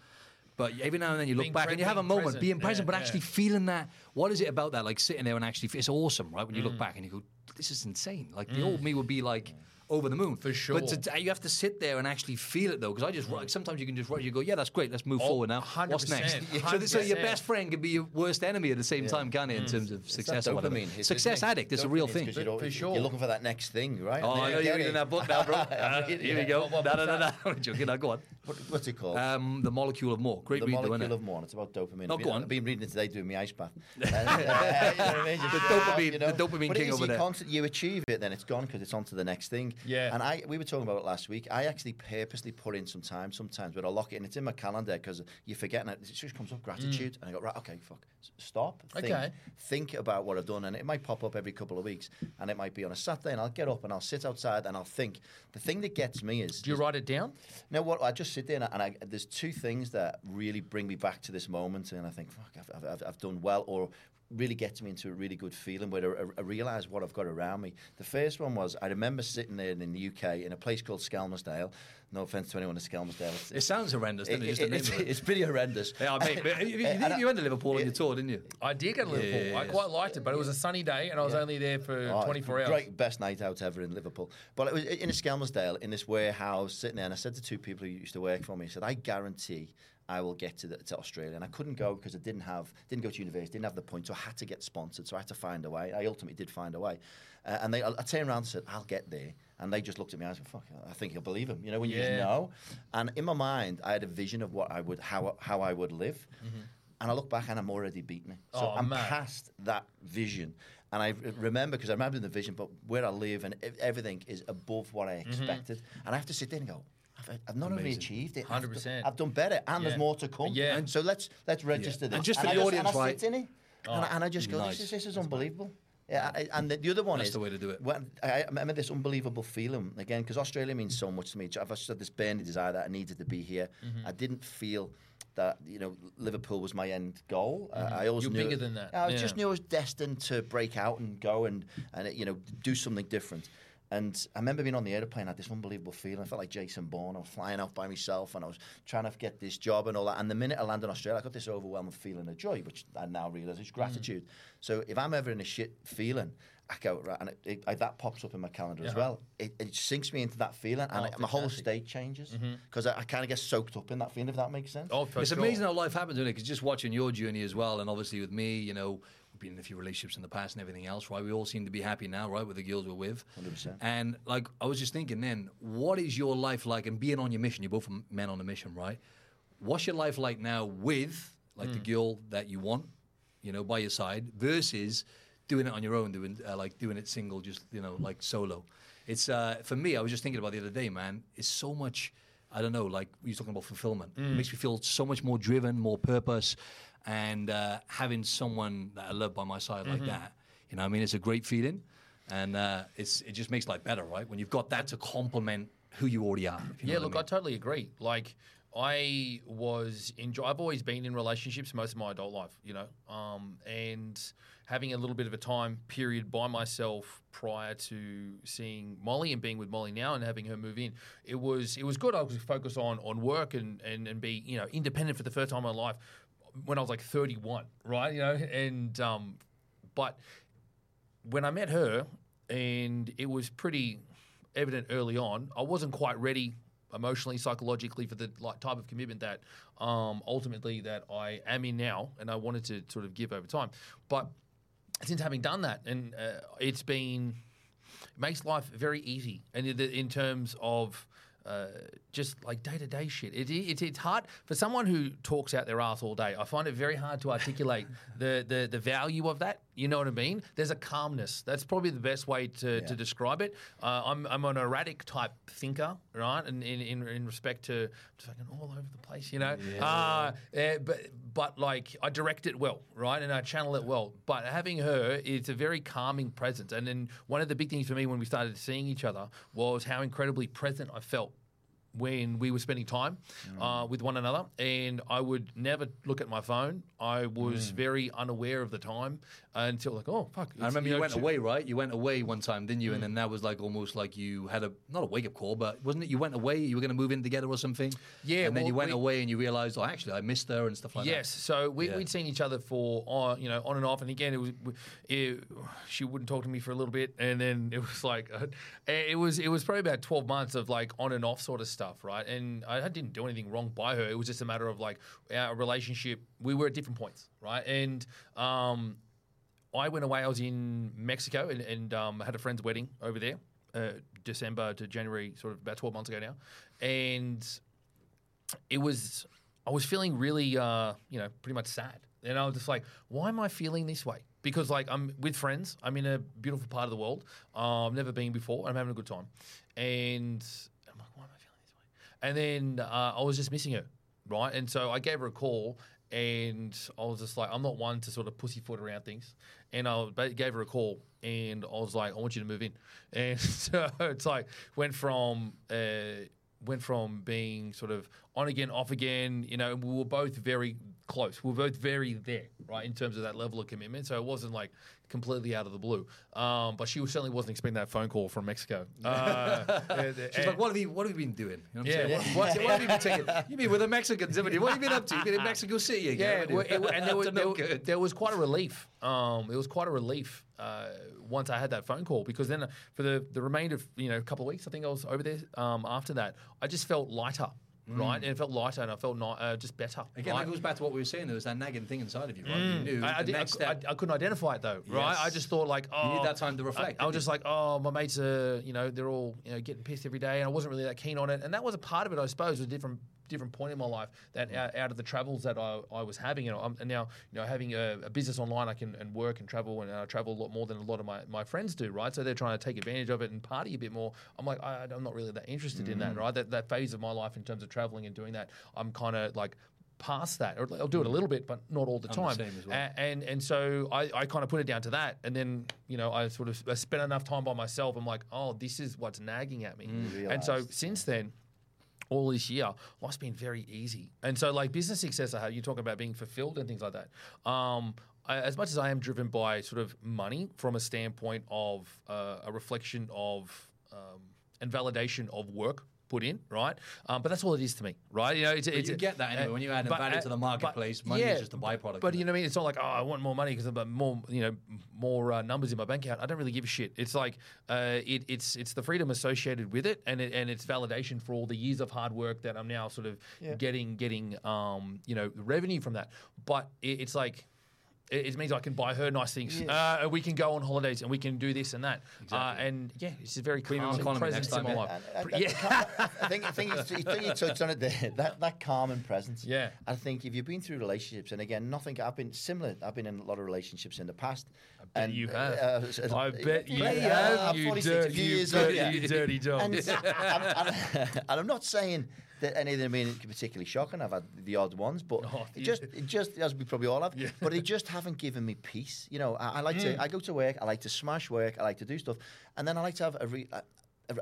But every now and then you look Being back pre- and you have a moment, present. being present, Yeah, but actually feeling that. What is it about that? Like sitting there and actually, it's awesome, right? When you Mm. look back and you go, "This is insane." Like the old me would be like over the moon For sure. But to, you have to sit there and actually feel it though, because I just like sometimes you can just rush. You go, "Yeah, that's great. Let's move Oh, forward now. What's next?" 100%, So, th- so your best friend can be your worst enemy at the same time, can it? In terms of It's success that or whatever. hit, Success isn't addict is a real thing. thing. 'cause You're, For sure. you're looking for that next thing, right? Oh, I know you you're get reading that book now, bro. Uh, here we go. What- what No, no, no, no. I'm joking. No, go on. What, what's it called? Um, the molecule of more. Great the read, though, molecule isn't of more. It's about dopamine. Oh, I've go been, on. I've been reading it today doing my ice bath. And, uh, you know I mean? The show off, dopamine- you know? the dopamine But it king is, over you there. Constant, you achieve it, then it's gone because it's on to the next thing. Yeah. And I, we were talking about it last week. I actually purposely put in some time sometimes, but I lock it and it's in my calendar because you forget and it It just comes up mm. gratitude, and I go right, okay, fuck, stop, think, Okay. think about what I've done, and it might pop up every couple of weeks, and it might be on a Saturday, and I'll get up and I'll sit outside and I'll think. The thing that gets me is Do you write it down? no, what I just sit there and, I, and I, there's two things that really bring me back to this moment, and I think, fuck, I've- I've, I've done well, or really gets me into a really good feeling where I, I realise what I've got around me. The first one was I remember sitting there in the UK in a place called Skelmersdale. No offence to anyone in Skelmersdale. It sounds horrendous, doesn't it? Just the name it's, it. it's pretty horrendous. Yeah, mate. But you, you, And I- you went to Liverpool on your tour, didn't you? I did go to Liverpool. yeah, I quite liked it, but it was a sunny day, and I was only there for Oh, 24 hours. Great, best night out ever in Liverpool. But it was in a Skelmersdale in this warehouse sitting there, and I said to two people who used to work for me, I said, I guarantee I will get to, the, to Australia. And I couldn't go because I didn't have, didn't go to university, didn't have the point, so I had to get sponsored. So I had to find a way. I ultimately did find a way. Uh, and they, I, I turned around and said, I'll get there. And they just looked at me and I said, fuck, I think you'll believe him. You know, when you Yeah. just know. And in my mind, I had a vision of what I would, how, how I would live. And I look back and I'm already beaten it. So Mm-hmm. Oh, I'm man. past that vision. And I remember, because I remember the vision, but where I live and everything is above what I Mm-hmm. expected. And I have to sit there and go, I've, I've not only achieved it, I've done- 100%. I've done better, and Yeah. there's more to come. Yeah. And so let's let's register Yeah. this. And just for I the just- audience, and I right? sit in it, and, I, and I just go, Nice. this is, this is unbelievable. Yeah, I, and the, the other one That's is the way to do it. When, I, I remember this unbelievable feeling again because Australia means so much to me. I've just had this burning desire that I needed to be here. Mm-hmm. I didn't feel that you know Liverpool was my end goal. Uh, I always You're knew Mm-hmm. bigger than that. I Yeah. just knew I was destined to break out and go and and you know do something different. And I remember being on the airplane, I had this unbelievable feeling. I felt like Jason Bourne. I was flying off by myself and I was trying to get this job and all that. And the minute I landed in Australia, I got this overwhelming feeling of joy, which I now realise is mm. gratitude. So if I'm ever in a shit feeling, I go, right, and it, it, I, that pops up in my calendar as well. It, it sinks me into that feeling and Oh, it, my whole state changes mm-hmm. because I, I kind of get soaked up in that feeling, if that makes sense. Oh, for It's sure. amazing how life happens, isn't it? Because just watching your journey as well, and obviously with me, you know, we've been in a few relationships in the past and everything else, right? We all seem to be happy now, right, with the girls we're with. 100%. And like, I was just thinking then, what is your life like? And being on your mission, you're both men on a mission, right? What's your life like now with like the girl that you want, you know, by your side, versus doing it on your own, doing uh, like doing it single, just you know, like solo. It's uh, for me. I was just thinking about the other day, man. It's so much. I don't know. Like we were talking about fulfillment. It makes me feel so much more driven, more purpose, and uh, having someone that I love by my side like that. You know, what I mean, it's a great feeling, and uh, it's it just makes life better, right? When you've got that to complement who you already are. you know Yeah, look, I I totally agree. Like, I was enjoy. I've always been in relationships most of my adult life, you know, um, and having a little bit of a time period by myself prior to seeing Molly and being with Molly now and having her move in, it was it was good. I was focused on on work and and and be you know independent for the first time in my life when I was like 31, right? You know, and um, but when I met her, and it was pretty evident early on, I wasn't quite ready emotionally, psychologically for the like, type of commitment that um, ultimately that I am in now, and I wanted to sort of give over time. But since having done that, and uh, it's been it makes life very easy, and in, in terms of. Uh, just like day to day shit. It, it, it's hard for someone who talks out their ass all day. I find it very hard to articulate the, the, the value of that. You know what I mean? There's a calmness. That's probably the best way to, to describe it. Uh, I'm, I'm an erratic type thinker, right? And in, in, in respect to just fucking all over the place, you know? Uh, eh, but, but like I direct it well, right? And I channel it well. But having her, it's a very calming presence. And then one of the big things for me when we started seeing each other was how incredibly present I felt when we were spending time uh, with one another, and I would never look at my phone. I was very unaware of the time until like, oh fuck! I remember you, know, went away, right? You went away one time, didn't you? And then that was like almost like you had a not a wake up call, but wasn't it? You went away. You were going to move in together or something. Yeah, And then well, you went we- away and you realized, oh, actually, I missed her and stuff like that. yes, so we, Yeah. we'd seen each other for on, you know on and off, and again it was it, she wouldn't talk to me for a little bit, and then it was like uh, it was it was probably about twelve months of like on and off sort of stuff, right? And I didn't do anything wrong by her. It was just a matter of like our relationship. We were at different points, right? And um, I went away. I was in Mexico and, and um, had a friend's wedding over there, uh, December to January, sort of about twelve months ago now, and it was I was feeling really uh, you know pretty much sad, and I was just like, why am I feeling this way? Because like I'm with friends, I'm in a beautiful part of the world. Uh, I've never been before. I'm having a good time, and I'm like, why am I feeling this way? And then uh, I was just missing her, right? And so I gave her a call, and I was just like, I'm not one to sort of pussyfoot around things, and I gave her a call, and I was like, I want you to move in, and so it's like went from. Uh, went from being sort of on again, off again. You know, we were both very close. We were both very there, right, in terms of that level of commitment. So it wasn't like completely out of the blue. Um, but she certainly wasn't expecting that phone call from Mexico. Uh, and- She's and- like, what have you, what have you been doing? You know what I'm Yeah. What, what, what have you been taking? You've been with the Mexicans, haven't you? What have you been up to? You've been in Mexico City again. Yeah, it, it- and there was, there, good. there was quite a relief. Um, it was quite a relief uh, once I had that phone call because then uh, for the, the remainder of you know a couple of weeks, I think I was over there. Um, after that, I just felt lighter, right? And it felt lighter, and I felt ni- uh, just better. Mm. Again, right? that goes back to what we were saying. There was that nagging thing inside of you, right? You knew Mm. I, I, did, I, step. I couldn't identify it though, right? I just thought like, oh, need that time to reflect, I, I was just like, oh, my mates are, you know, they're all, you know, getting pissed every day, and I wasn't really that keen on it, and that was a part of it, I suppose, was different different point in my life that mm. out, out of the travels that I, I was having, you know, I'm, and now you know having a, a business online, I can and work and travel, and I travel a lot more than a lot of my, my friends do, right? So they're trying to take advantage of it and party a bit more. I'm like, I, I'm not really that interested in that, mm. right? That that phase of my life in terms of traveling and doing that, I'm kind of like past that, or I'll do it a mm. little bit, but not all the I'm the time. as well. A- and and so I, I kind of put it down to that, and then you know I sort of I spent enough time by myself. I'm like, oh, this is what's nagging at me. and so since then. All this year, life's been very easy, and so like business success, have you talk about being fulfilled and things like that. Um, I, as much as I am driven by sort of money from a standpoint of uh, a reflection of um, and validation of work put in, right? Um, but that's all it is to me, right? You know, it's, it's you get that anyway. uh, when you add but- value uh, to the marketplace, money is just a byproduct. But you know what I mean? It's not like, oh, I want more money because I've more, you know, more uh, numbers in my bank account. I don't really give a shit. It's like uh, it, it's it's the freedom associated with it, and it, and it's validation for all the years of hard work that I'm now sort of getting getting um, you know revenue from that. But it, it's like. It it means I can buy her nice things. Uh, we can go on holidays and we can do this and that. Uh, and yeah, it's a very Premium calming economy presence in my life. And- and- yeah. I think, I think, you, I think you touched on it there. That, that calm and presence. Yeah. I think if you've been through relationships, and again, nothing, I've been similar. I've been in a lot of relationships in the past. bet and you have. uh, I bet you Yeah, have, I'm you 46, a you years dirt- older. you dirty dog. And, and, and, and I'm not saying that any of them been particularly shocking. I've had the odd ones, but Oh, it just, it just as we probably all have. But they just haven't given me peace. You know, I, I like Mm. to. I go to work. I like to smash work. I like to do stuff, and then I like to have a. Re, a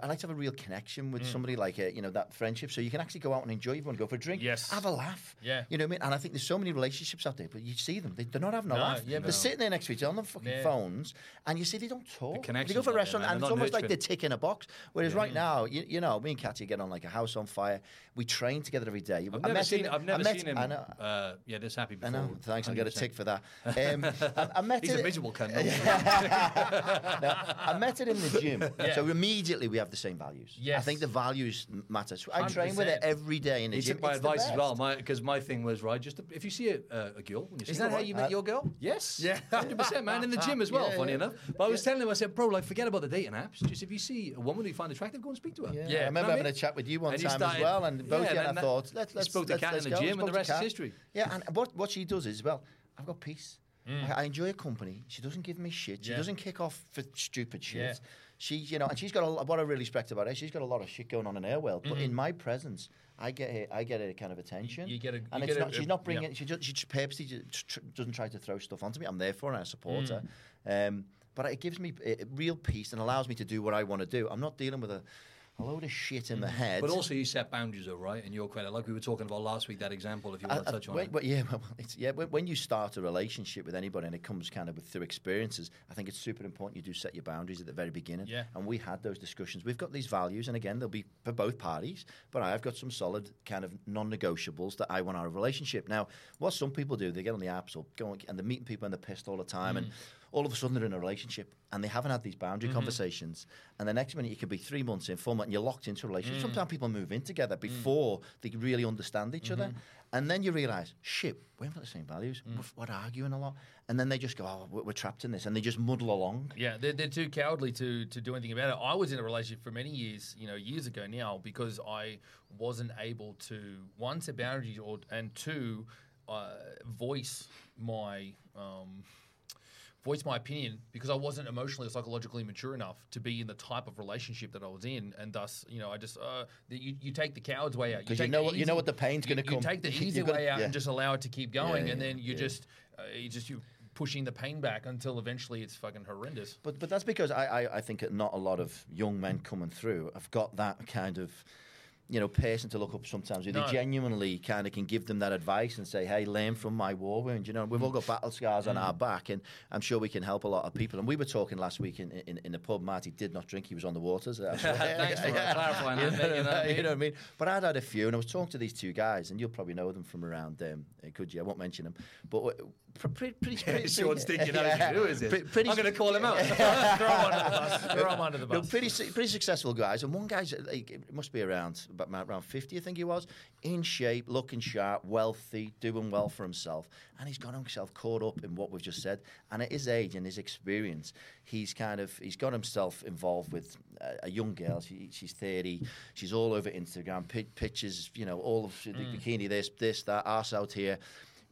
I like to have a real connection Mm. with somebody, like a, you know that friendship, so you can actually go out and enjoy. To go for a drink, Yes. have a laugh. Yeah. you know what I mean. And I think there's so many relationships out there, but you see them, they, they're not having a No, laugh. yeah, they're no. sitting there next to each other on their fucking Yeah. phones, and you see they don't talk. they go for a not there, restaurant, and They're it's almost like they're ticking a box. Whereas right now, you, you know, me and Katia get on like a house on fire. We train together every day. I've I never seen. him- I've never met- seen him. I know. Uh, yeah, this happy I know. Thanks. I'll get a tick for that. Um, I, I met He's it, a miserable cunt. I met it in the gym. So immediately we have the same values. Yes. I think the values matter. So I train with 100%. it every day in the He gym. took my It's advice as well, because my, thing was right. Just if you see a, uh, a girl, when you're Is single, that how right? you met your girl? Yes. Yeah. Hundred percent, man. In the gym as well. Yeah, funny yeah. enough. But I was telling him, I said, bro, like, forget about the dating apps. Just if you see a woman who you find attractive, go and speak to her. Yeah, Yeah, I remember know I having mean? a chat with you one And you time started- as well, and both yeah, you and I and that- thought, let's you let's spoke to let's, Kat in the go. gym and Spoke the rest is history. Yeah, and what what she does is well, I've got peace. I, I enjoy her company. She doesn't give me shit. She Yeah. doesn't kick off for stupid shit. Yeah. She, you know, and she's got a, what I really respect about her. She's got a lot of shit going on in her world, but in my presence, I get her, I get her kind of attention. you get a- and you it's get a- she's not bringing. yeah. She just, she just purposely just tr- doesn't try to throw stuff onto me. I'm there for her. and I support Mm. her. Um, but it gives me real peace and allows me to do what I want to do. I'm not dealing with a, a load of shit in the mm. head. But also, you set boundaries, though, right? In your credit, like we were talking about last week, that example. If you I- want to I- touch on when- it. when- yeah, well, it's, yeah. When, when you start a relationship with anybody and it comes kind of with, through experiences, I think it's super important you do set your boundaries at the very beginning. Yeah. And we had those discussions. We've got these values, and again, they'll be for both parties. But I've got some solid kind of non-negotiables that I want out of a relationship. Now, what some people do, they get on the apps or go on, and they're meeting people and they're pissed all the time, Mm. and all of a sudden they're in a relationship and they haven't had these boundary Mm-hmm. conversations. And the next minute, you could be three months in, four months, and you're locked into a Mm. relationship. Sometimes people move in together before they really understand each other. Mm-hmm. And then you realise, shit, we haven't got the same values. Mm. We're, we're arguing a lot. And then they just go, oh, we're, we're trapped in this. And they just muddle along. Yeah, they're, they're too cowardly to, to do anything about it. I was in a relationship for many years, you know, years ago now, because I wasn't able to one set boundaries or and two uh, voice my um, voice my opinion because I wasn't emotionally or psychologically mature enough to be in the type of relationship that I was in, and thus, you know, I just uh, you, you take the coward's way out 'Cause you take know what- you know what the pain's gonna come. You take the easy gonna- way out yeah. and just allow it to keep going, yeah, and then you yeah. just uh, you just you pushing the pain back until eventually it's fucking horrendous. But but that's because I, I, I think not a lot of young men coming through have got that kind of you know person to look up sometimes who No. they genuinely kind of can give them that advice and say hey learn from my war wound you know we've all got battle scars on our Mm. back and I'm sure we can help a lot of people and we were talking last week in in, in the pub Marty did not drink he was on the waters Thanks for clarifying that, you know what I mean? you know what I mean but I'd had a few and I was talking to these two guys and you'll probably know them from around um, uh, could you I won't mention them but w- pr- pretty, pretty, pretty, Sean's thinking, how who is this? Pre- pretty- I'm going to call him out. Throw him under the bus. Throw him under the No, pretty pretty successful guys, and one guy's like it must be around about around fifty, I think he was, in shape, looking sharp, wealthy, doing well for himself, and he's got himself caught up in what we've just said. And at his age and his experience, he's kind of he's got himself involved with a, a young girl. She, she's thirty. She's all over Instagram, pi- pictures, you know, all of the mm. bikini, this, this, that, arse out here.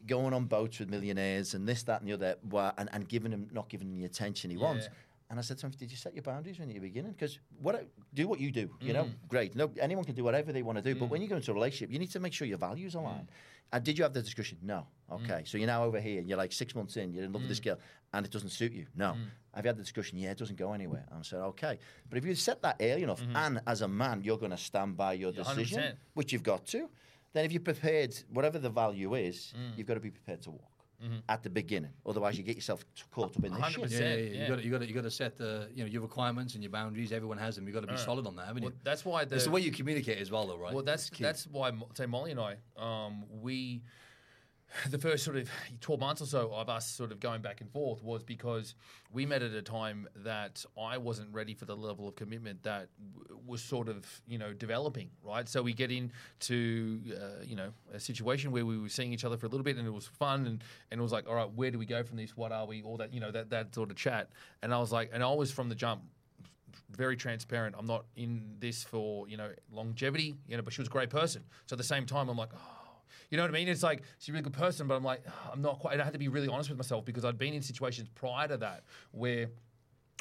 Going on boats with millionaires and this, that, and the other, and, and giving him not giving him the attention he wants. And I said to him, "Did you set your boundaries when you're beginning? Because what do what you do. You know, mm. great. No, anyone can do whatever they want to do. But mm. when you go into a relationship, you need to make sure your values align. Mm. And did you have the discussion? No. Okay. So you're now over here. You're like six months in. You're in love with this girl, and it doesn't suit you. No. Have you had the discussion? Yeah, it doesn't go anywhere. And I said, okay. But if you set that early enough, mm-hmm. and as a man, you're going to stand by your decision, 100%. which you've got to. Then, if you're prepared, whatever the value is, you've got to be prepared to walk at the beginning. Otherwise, you get yourself caught up in this 100%. shit. Yeah, yeah, yeah. Yeah. You got to, you got to, you got to set the, you know, your requirements and your boundaries. Everyone has them. You have got to be solid on that, haven't you? That's why the, it's the way you communicate as well, though, right? Well, that's It's that's why say Molly and I, um, we the first sort of 12 months or so of us sort of going back and forth was because we met at a time that I wasn't ready for the level of commitment that w- was sort of, you know, developing, right? So we get into, uh, you know, a situation where we were seeing each other for a little bit and it was fun and, and it was like, all right, where do we go from this? What are we? All that, you know, that, that sort of chat. And I was like, and I was from the jump very transparent. I'm not in this for you know longevity, you know. But she was a great person. So at the same time, I'm like, oh, you know what I mean? It's like she's a really good person, but I'm like, "Oh, I'm not quite. I had to be really honest with myself because I'd been in situations prior to that where.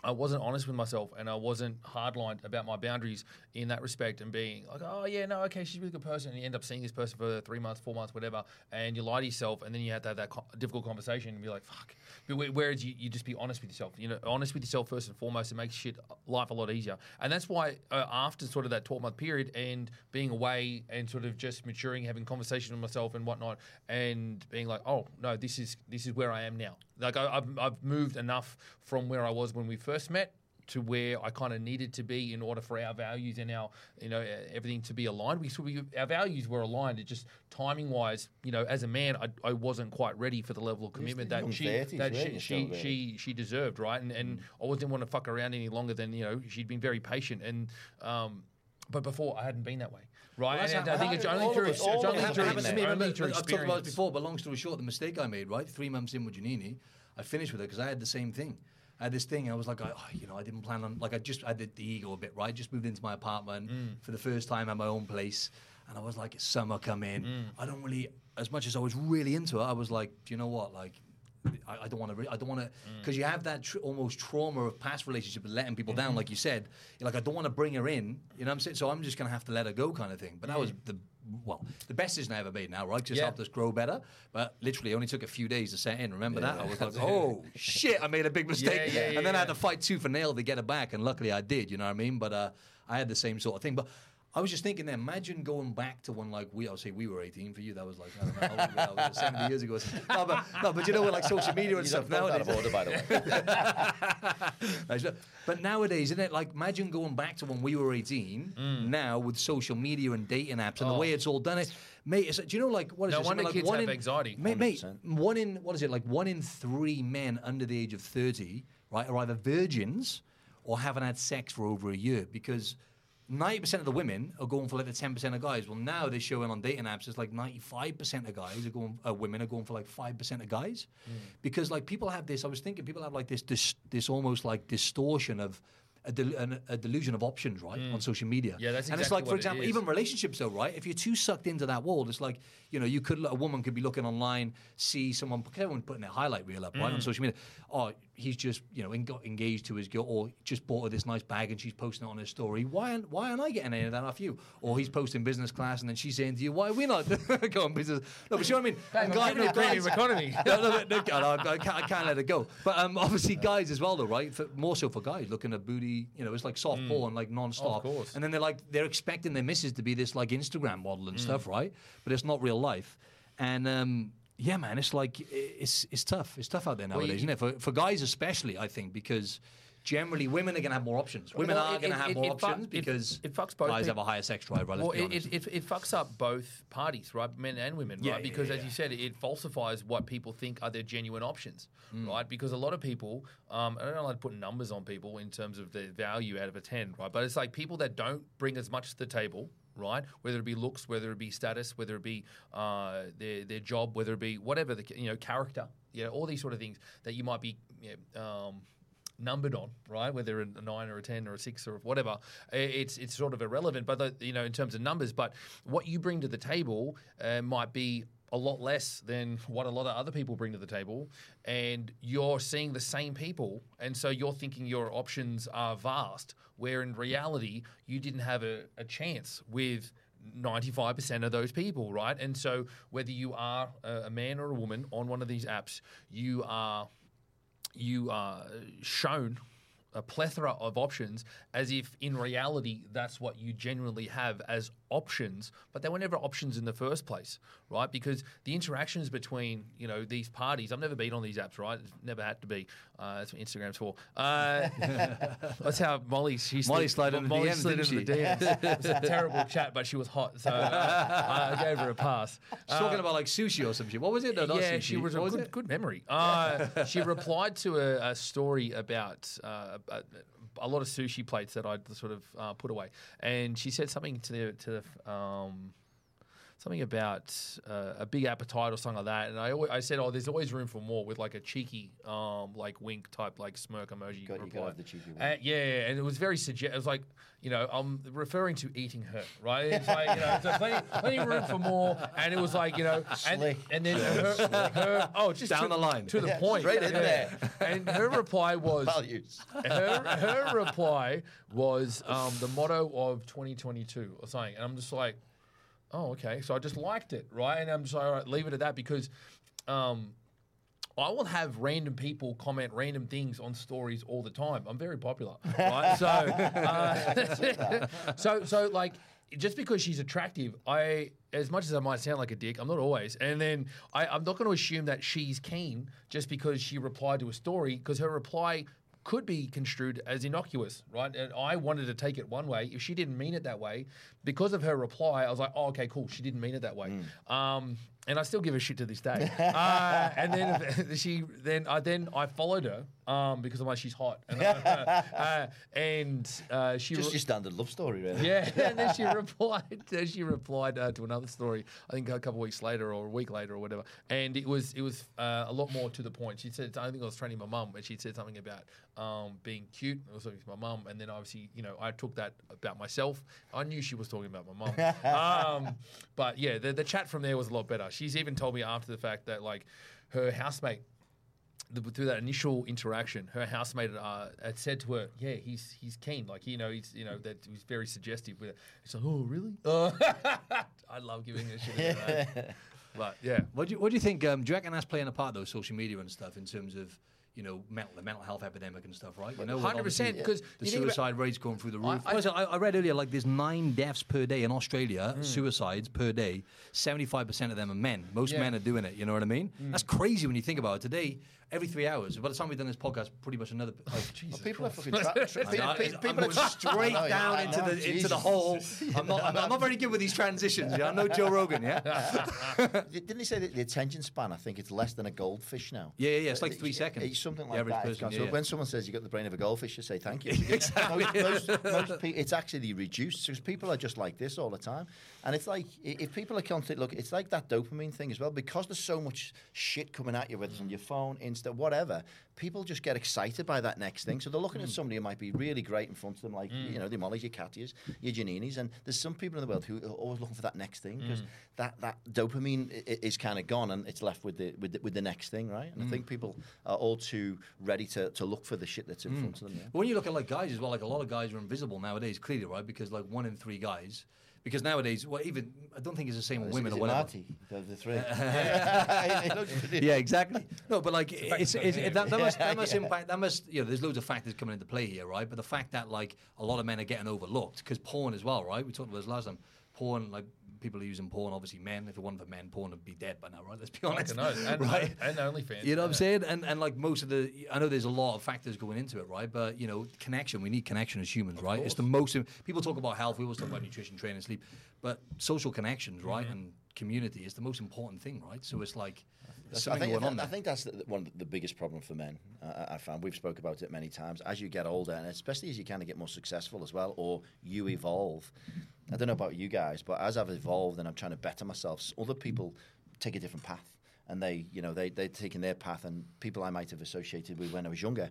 I wasn't honest with myself and I wasn't hardlined about my boundaries in that respect and being like, oh, yeah, no, okay, she's a really good person. And you end up seeing this person for three months, four months, whatever, and you lie to yourself and then you have to have that co- difficult conversation and be like, fuck. Whereas you, you just be honest with yourself, you know, honest with yourself first and foremost, it makes shit life a lot easier. And that's why uh, after sort of that 12 month period and being away and sort of just maturing, having conversations with myself and whatnot, and being like, oh, no, this is this is where I am now. Like I, I've, I've moved enough from where I was when we first met to where I kind of needed to be in order for our values and our, you know, everything to be aligned. We, so we our values were aligned. It just timing wise, you know, as a man, I, I wasn't quite ready for the level of commitment that she 30s, that she she, she she deserved, right? And and I didn't want to fuck around any longer than you know she'd been very patient and. um but before I hadn't been that way, right? Well, and I think it's only through it's only through have happened to me. only Remember, through I've talked about it before, but long story short, the mistake I made, right? Three months in with Janini, I finished with her because I had the same thing. I had this thing. I was like, oh, you know, I didn't plan on like I just I had the, ego a bit, right? Just moved into my apartment mm. for the first time at my own place, and I was like, summer come in. Mm. I don't really, as much as I was really into it, I was like, do you know what, like. I, I don't want to. Re- I don't want to, mm. because you have that tr- almost trauma of past relationship letting people down, like mm-hmm. you said. You're like, I don't want to bring her in. You know what I'm saying? So I'm just gonna have to let her go, kind of thing. But that was mm. the well, the best decision I ever made now, right? Just Yeah. helped us grow better. But literally, only took a few days to set in. Remember that? I was like, oh shit, I made a big mistake. Yeah, yeah, and then I had to fight tooth and nail to get it back, and luckily I did. You know what I mean? But uh, I had the same sort of thing. But I was just thinking, then, imagine going back to when like we, I'll say we were 18. For you, that was like I don't know, how old were that was 70 years ago. or. No, but no, but you know, what, like social media and He's stuff both out of order, by the way. But nowadays, isn't it like imagine going back to when we were 18 Mm. now with social media and dating apps and the Oh. way it's all done it mate it's, do you know like what is No it wonder something like kids one have in, anxiety. mate, mate one in what is it like one in three men under the age of 30 right are either virgins or haven't had sex for over a year because 90% of the women are going for like the 10% of guys. Well, now they're showing on dating apps it's like 95% of guys are going, uh, women are going for like 5% of guys. Mm. Because like people have this, I was thinking people have like this, this, this almost like distortion of a, del- an, a delusion of options, right, on social media. Mm. Yeah, that's exactly And it's like, for example, even relationships though, right? If you're too sucked into that world, it's like, you know, you could, a woman could be looking online, see someone, everyone putting their highlight reel up, right, Mm. on social media. Oh, he's just, you know, got engaged to his girl, or just bought her this nice bag and she's posting it on her story. Why aren't, why aren't I getting any of that off you? Or he's posting business class and then she's saying to you, why are we not going business? No, but you know what I mean? And guy- no, guys- economy. no, no, no, I, can't, I can't let it go. But um, obviously, guys as well, though, right? For, more so for guys looking at booty, you know, it's like soft porn, like non-stop. Of course. And then they're like, they're expecting their missus to be this like Instagram model and stuff, right? But it's not real life. And um, yeah, man, it's like it's it's tough. It's tough out there nowadays, you- isn't it? For for guys especially, I think, because generally women are going to have more options. Women Well, are going to have it- more it options it- because it fucks both guys peop- have a higher sex drive. Right? Well, it, fucks up both parties, right? Men and women, Yeah, right? yeah, Because yeah, as you said, it falsifies what people think are their genuine options, Mm. right? Because a lot of people, um, I don't know how to put numbers on people in terms of their value out of a 10, right? But it's like people that don't bring as much to the table, right? Whether it be looks, whether it be status, whether it be uh, their, their job, whether it be whatever, the, you know, character, you know, all these sort of things that you might be, you know, um, numbered on, right? Whether a nine or a ten or a six or whatever, it's it's sort of irrelevant. But you know, in terms of numbers, but what you bring to the table uh, might be a lot less than what a lot of other people bring to the table, and you're seeing the same people, and so you're thinking your options are vast, where in reality you didn't have a, a chance with. 95% of those people, right? And so, whether you are a a man or a woman on one of these apps, you are you are shown a plethora of options as if in reality that's what you genuinely have as options but they were never options in the first place right because the interactions between you know these parties i've never been on these apps right it's never had to be uh, that's what instagram's for uh, that's how molly she Molly slid into the Molly slid into the DMs. it was a terrible chat but she was hot so uh, i gave her a pass She's talking about like sushi or some shit. What was it? No, yeah, she was What a was good, good memory. Uh, she replied to a, a story about uh, a, a lot of sushi plates that I'd sort of uh, put away, and she said something to the to the. Um, Something about uh, a big appetite or something like that, and I always, I said, "Oh, there's always room for more," with like a cheeky, um, like wink type, like smirk emoji. Got- you reply. gotta the cheeky wink. Uh, yeah, yeah, and it was very suggest. It was like, you know, I'm referring to eating her, right? It's like, you know, so plenty, plenty of room for more, and it was like, you know, and, and then her, her, oh, just Down to, the line. to the Yeah, point, straight in there. And her reply was, Values. her, her reply was um, the motto of 2022 or something, and I'm just like, oh, okay. So I just liked it, right? And I'm just like, all right, leave it at that because. Um, I will have random people comment random things on stories all the time. I'm very popular, right? so, uh, so, so like, just because she's attractive, I, as much as I might sound like a dick, I'm not always. And then I, I'm not going to assume that she's keen just because she replied to a story, because her reply could be construed as innocuous, right? And I wanted to take it one way. If she didn't mean it that way, because of her reply, I was like, oh, okay, cool. She didn't mean it that way. Um, and I still give a shit to this day. uh, and then she, then I, then I followed her um, because I'm like, she's hot. And, uh, and uh, she Just re- your standard love story, really. yeah, and then she replied. She replied uh, to another story. I think a couple of weeks later, or a week later, or whatever. And it was it was uh, a lot more to the point. She said, I think I was training my mum, and she said something about um, being cute. I was talking to my mum, and then obviously, you know, I took that about myself. I knew she was talking about my mum. um, but yeah, the, the chat from there was a lot better. She's even told me after the fact that like her housemate the, through that initial interaction, her housemate uh, had said to her, "Yeah, he's he's keen. Like you know, he's you know that he's very suggestive with it." It's like, "Oh, really?" Uh, I love giving this shit. About that. But yeah, What do you, what do you think? Um, do you reckon that's playing a part, though, social media and stuff, in terms of you know mental, the mental health epidemic and stuff, right? You know, 100% Because the suicide rates going through the roof. I- I, I, I read earlier, like there's nine deaths per day in Australia, Hmm. suicides per day. Seventy-five percent of them are men. Most Yeah. men are doing it. You know what I mean? That's crazy when you think about it. Today, every three hours. By the time we've done this podcast, pretty much another. Like, Well, people are fucking tra- tra- I know, pe- I'm people going are straight know, down I into know, the into the hole. I'm not, I'm, I'm not very good with these transitions. Yeah? I know Joe Rogan. Yeah, Didn't he say that the attention span? I think it's less than a goldfish now. yeah, yeah. yeah, It's like Uh, three seconds. It's something like that. Person, yeah, so yeah. when someone says you got the brain of a goldfish, you say thank you. Exactly. Most, most, most pe- it's actually reduced because people are just like this all the time, and it's like if people are constantly look, it's like that dopamine thing as well because there's so much shit coming at you, whether it's on your phone, Insta, whatever. People just get excited by that next thing, so they're looking at Mm. somebody who might be really great in front of them, like you know the Mollys, your Katias, your Janinis, and there's some people in the world who are always looking for that next thing because Mm. that, that dopamine is kind of gone and it's left with the with the, with the next thing, right? Mm. And I think people are all too ready to, to look for the shit that's in front of them. Yeah? When you look at like guys as well, like a lot of guys are invisible nowadays, clearly, right? Because like one in three guys, because nowadays, well, even I don't think it's the same with women is or whatever. Marty, the, the three. He looks pretty- yeah, exactly. No, but like it's, it's, it, that, that must that must Yeah. impact. That must you know. There's loads of factors coming into play here, right? But the fact that like a lot of men are getting overlooked because porn as well, right? We talked about this last time. Porn, like people are using porn. Obviously, men. If it wasn't for men, porn would be dead by now, right? Let's be honest. Fucking knows. And, right? and OnlyFans. You know what I'm saying? And and like most of the, I know there's a lot of factors going into it, right? But you know, connection. We need connection as humans, right? It's the most. People talk about health. We always talk about nutrition, training, sleep, but social connections, right, Mm-hmm. and community is the most important thing, right? So it's like there's I think, I there. think that's the, one of the biggest problem for men. Uh, I found we've spoke about it many times. As you get older, and especially as you kind of get more successful as well, or you evolve. I don't know about you guys, but as I've evolved and I'm trying to better myself, other people take a different path, and they, you know, they they're taking their path, and people I might have associated with when I was younger.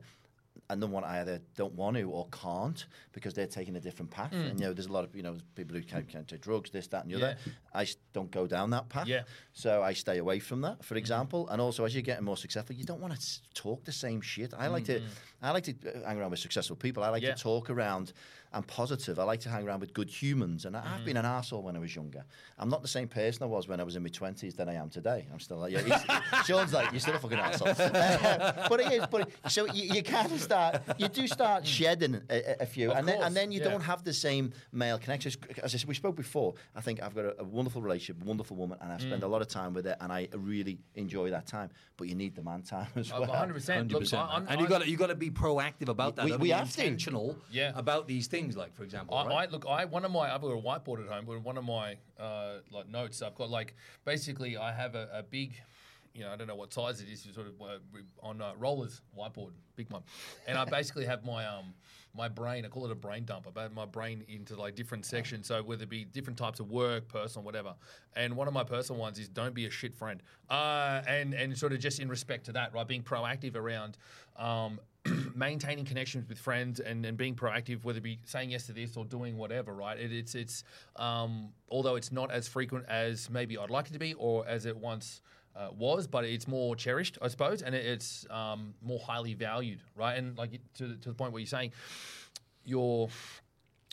And then one I either don't want to or can't because they're taking a different path. And mm. you know, there's a lot of you know people who can't, can't take drugs, this, that, and the other. Yeah. I s- don't go down that path. Yeah. So I stay away from that, for mm-hmm. example. And also, as you're getting more successful, you don't want to talk the same shit. I like to, mm-hmm. I like to uh, hang around with successful people. I like Yeah. to talk around. I'm positive. I like to hang around with good humans. And I I've been an asshole when I was younger. I'm not the same person I was when I was in my twenties than I am today. I'm still like, yeah. he's- Sean's like, you're still a fucking asshole. but it is. But so you, you kind of start, you do start shedding a, a- a few, Of and then and then you yeah. don't have the same male connections. As I said, we spoke before, I think I've got a, a wonderful relationship, wonderful woman, and I Mm. spend a lot of time with her, and I really enjoy that time. But you need the man time as well. 100%. 100%, I- man. I'm- and you I- got you got to be proactive about that. We- though, we be have to. intentional Yeah. about these things, like for example, I, right? I look. I one of my I've got a whiteboard at home, but one of my uh, like notes, I've got like basically I have a, a big, you know, I don't know what size it is, you sort of uh, on uh, rollers whiteboard, big one, and I basically have my um my brain. I call it a brain dump. I have my brain into like different sections. So whether it be different types of work, personal, whatever. And one of my personal ones is don't be a shit friend. Uh, and and sort of just in respect to that, right, being proactive around. Um, maintaining connections with friends and, and being proactive, whether it be saying yes to this or doing whatever, right? It, it's it's um, although it's not as frequent as maybe I'd like it to be or as it once uh, was, but it's more cherished, I suppose, and it, it's um, more highly valued, right? And like to, to the point where you're saying you're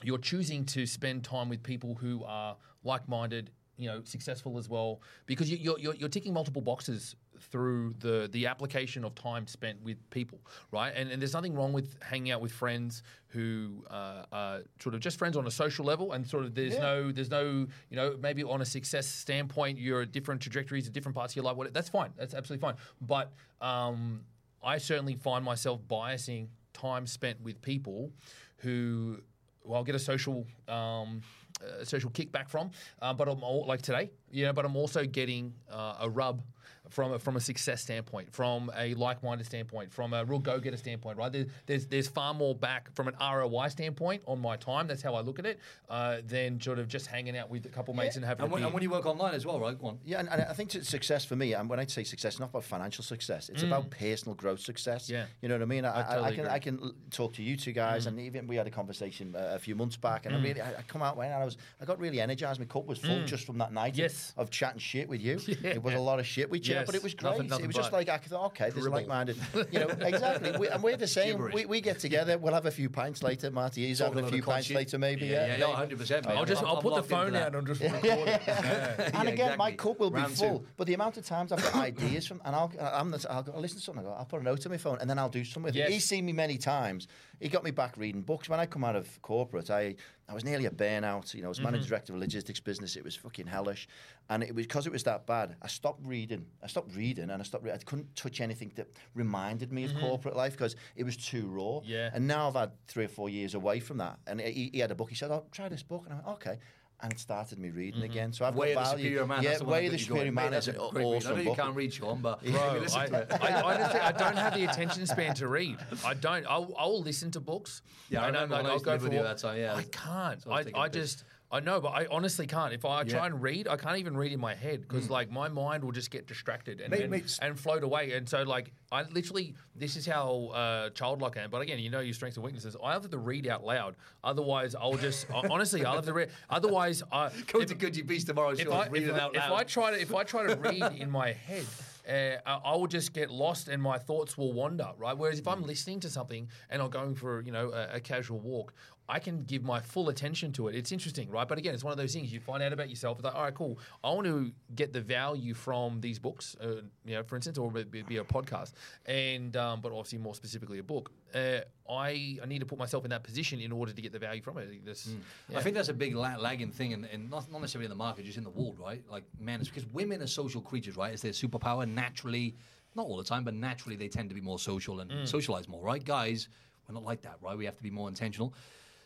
you're choosing to spend time with people who are like-minded, you know, successful as well, because you, you're, you're you're ticking multiple boxes through the the application of time spent with people, right? And, and there's nothing wrong with hanging out with friends who uh, are sort of just friends on a social level, and sort of there's no there's no you know maybe on a success standpoint you're at different trajectories at different parts of your life. What that's fine, that's absolutely fine. But um, I certainly find myself biasing time spent with people who well, I'll get a social um, uh, social kickback from, uh, but I'm all, like today, you know, but I'm also getting uh, a rub from a, from a success standpoint, from a like-minded standpoint, from a real go-getter standpoint, right? There, there's there's far more back from an ROI standpoint on my time. That's how I look at it, uh, than sort of just hanging out with a couple mates and having and, a when, beer. and when you work online as well, right? Go on. Yeah, and, and I think t- success for me, and when I say success, not about financial success. It's about personal growth success. Mm. Yeah. you know what I mean. I, I, totally I can agree. I can talk to you two guys, and even we had a conversation uh, a few months back, and I really I, I come out and I was I got really energized. My cup was full just from that night of- Yes. of, chatting shit with you. Yeah. It was a lot of shit with you, Yes. but it was great. Nothing- nothing it was just like I thought, okay, this is like-minded. You know, exactly. We, and we're the same. We, we get together. We'll have a few pints later. Marty, he's having a few pints later, maybe. Yeah, Yeah, yeah, no, 100%. mate. I'll just I'm- I'll put the phone that. out and just record it. And again, my cup will be full. But the amount of times I've got ideas from, and I'll, I'm the, I'll, I'll listen to something. I'll, go, I'll put a note on my phone, and then I'll do something with it. He's seen me many times. He got me back reading books. When I come out of corporate, I, I was nearly a burnout. You know, I was managing mm-hmm. director of a logistics business. It was fucking hellish, and it was because it was that bad. I stopped reading. I stopped reading, and I stopped. Re- I couldn't touch anything that reminded me of mm-hmm. corporate life because it was too raw. Yeah. And now I've had three or four years away from that, and he, he had a book. He said, "Oh, try this book," and I went, "Okay." And it started me reading mm-hmm. again. So I've Way of got the value. Superior Man. Yeah, that's the one Way of the you go in. Superior Man that's is an a great read. I know you book. can't read, Sean, but Bro, maybe listen I, to it. I, honestly, I don't have the attention span to read. I don't. I'll, I'll listen to books. Yeah, I And uh, remember like, when I I'll go for with you walk- that time, yeah. I can't. I I, taking I a piss. just. I know, but I honestly can't. If I Yeah. try and read, I can't even read in my head because like my mind will just get distracted and, Mate, and, mate, and float away. And so like I literally, this is how uh, childlike I am. But again, you know your strengths and weaknesses. I have to read out loud. Otherwise, I'll just honestly, I'll have to read. Otherwise, I Go if- to Goody Beast tomorrow, if I, Read if, it I, out if. I try to if I try to read in my head, uh, I, I will just get lost and my thoughts will wander. Right. Whereas if I'm listening to something and I'm going for you know a, a casual walk, I can give my full attention to it. It's interesting, right? But again, it's one of those things you find out about yourself. It's like, all right, cool. I want to get the value from these books, uh, you know, for instance, or be, be a podcast, and um, but obviously more specifically a book. Uh, I I need to put myself in that position in order to get the value from it. This, I think that's a big la- lagging thing, and, and not, not necessarily in the market, just in the world, right? Like men, it's because women are social creatures, right? It's their superpower naturally, not all the time, but naturally they tend to be more social and socialize more, right? Guys, we're not like that, right? We have to be more intentional.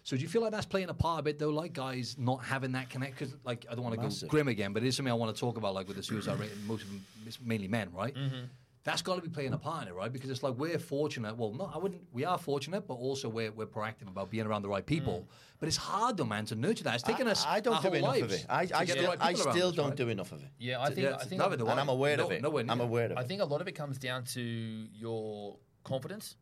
So do you feel like that's playing a part a bit though, like guys not having that connect? Because like I don't want to go grim again, but it is something I want to talk about, like with the suicide rate. and Most of them, it's mainly men, right? Mm-hmm. That's got to be playing a part in it, right? Because it's like we're fortunate. Well, no, I wouldn't. We are fortunate, but also we're, we're proactive about being around the right people. Mm. But it's hard, though, man, to nurture that. It's taken us. I, I don't do enough of it. I, I still, right I still us, don't right? do enough of it. yeah, I think Yeah, I think neither do I. And I'm aware No- of it. nowhere I'm aware of it. I think a lot of it comes down to your confidence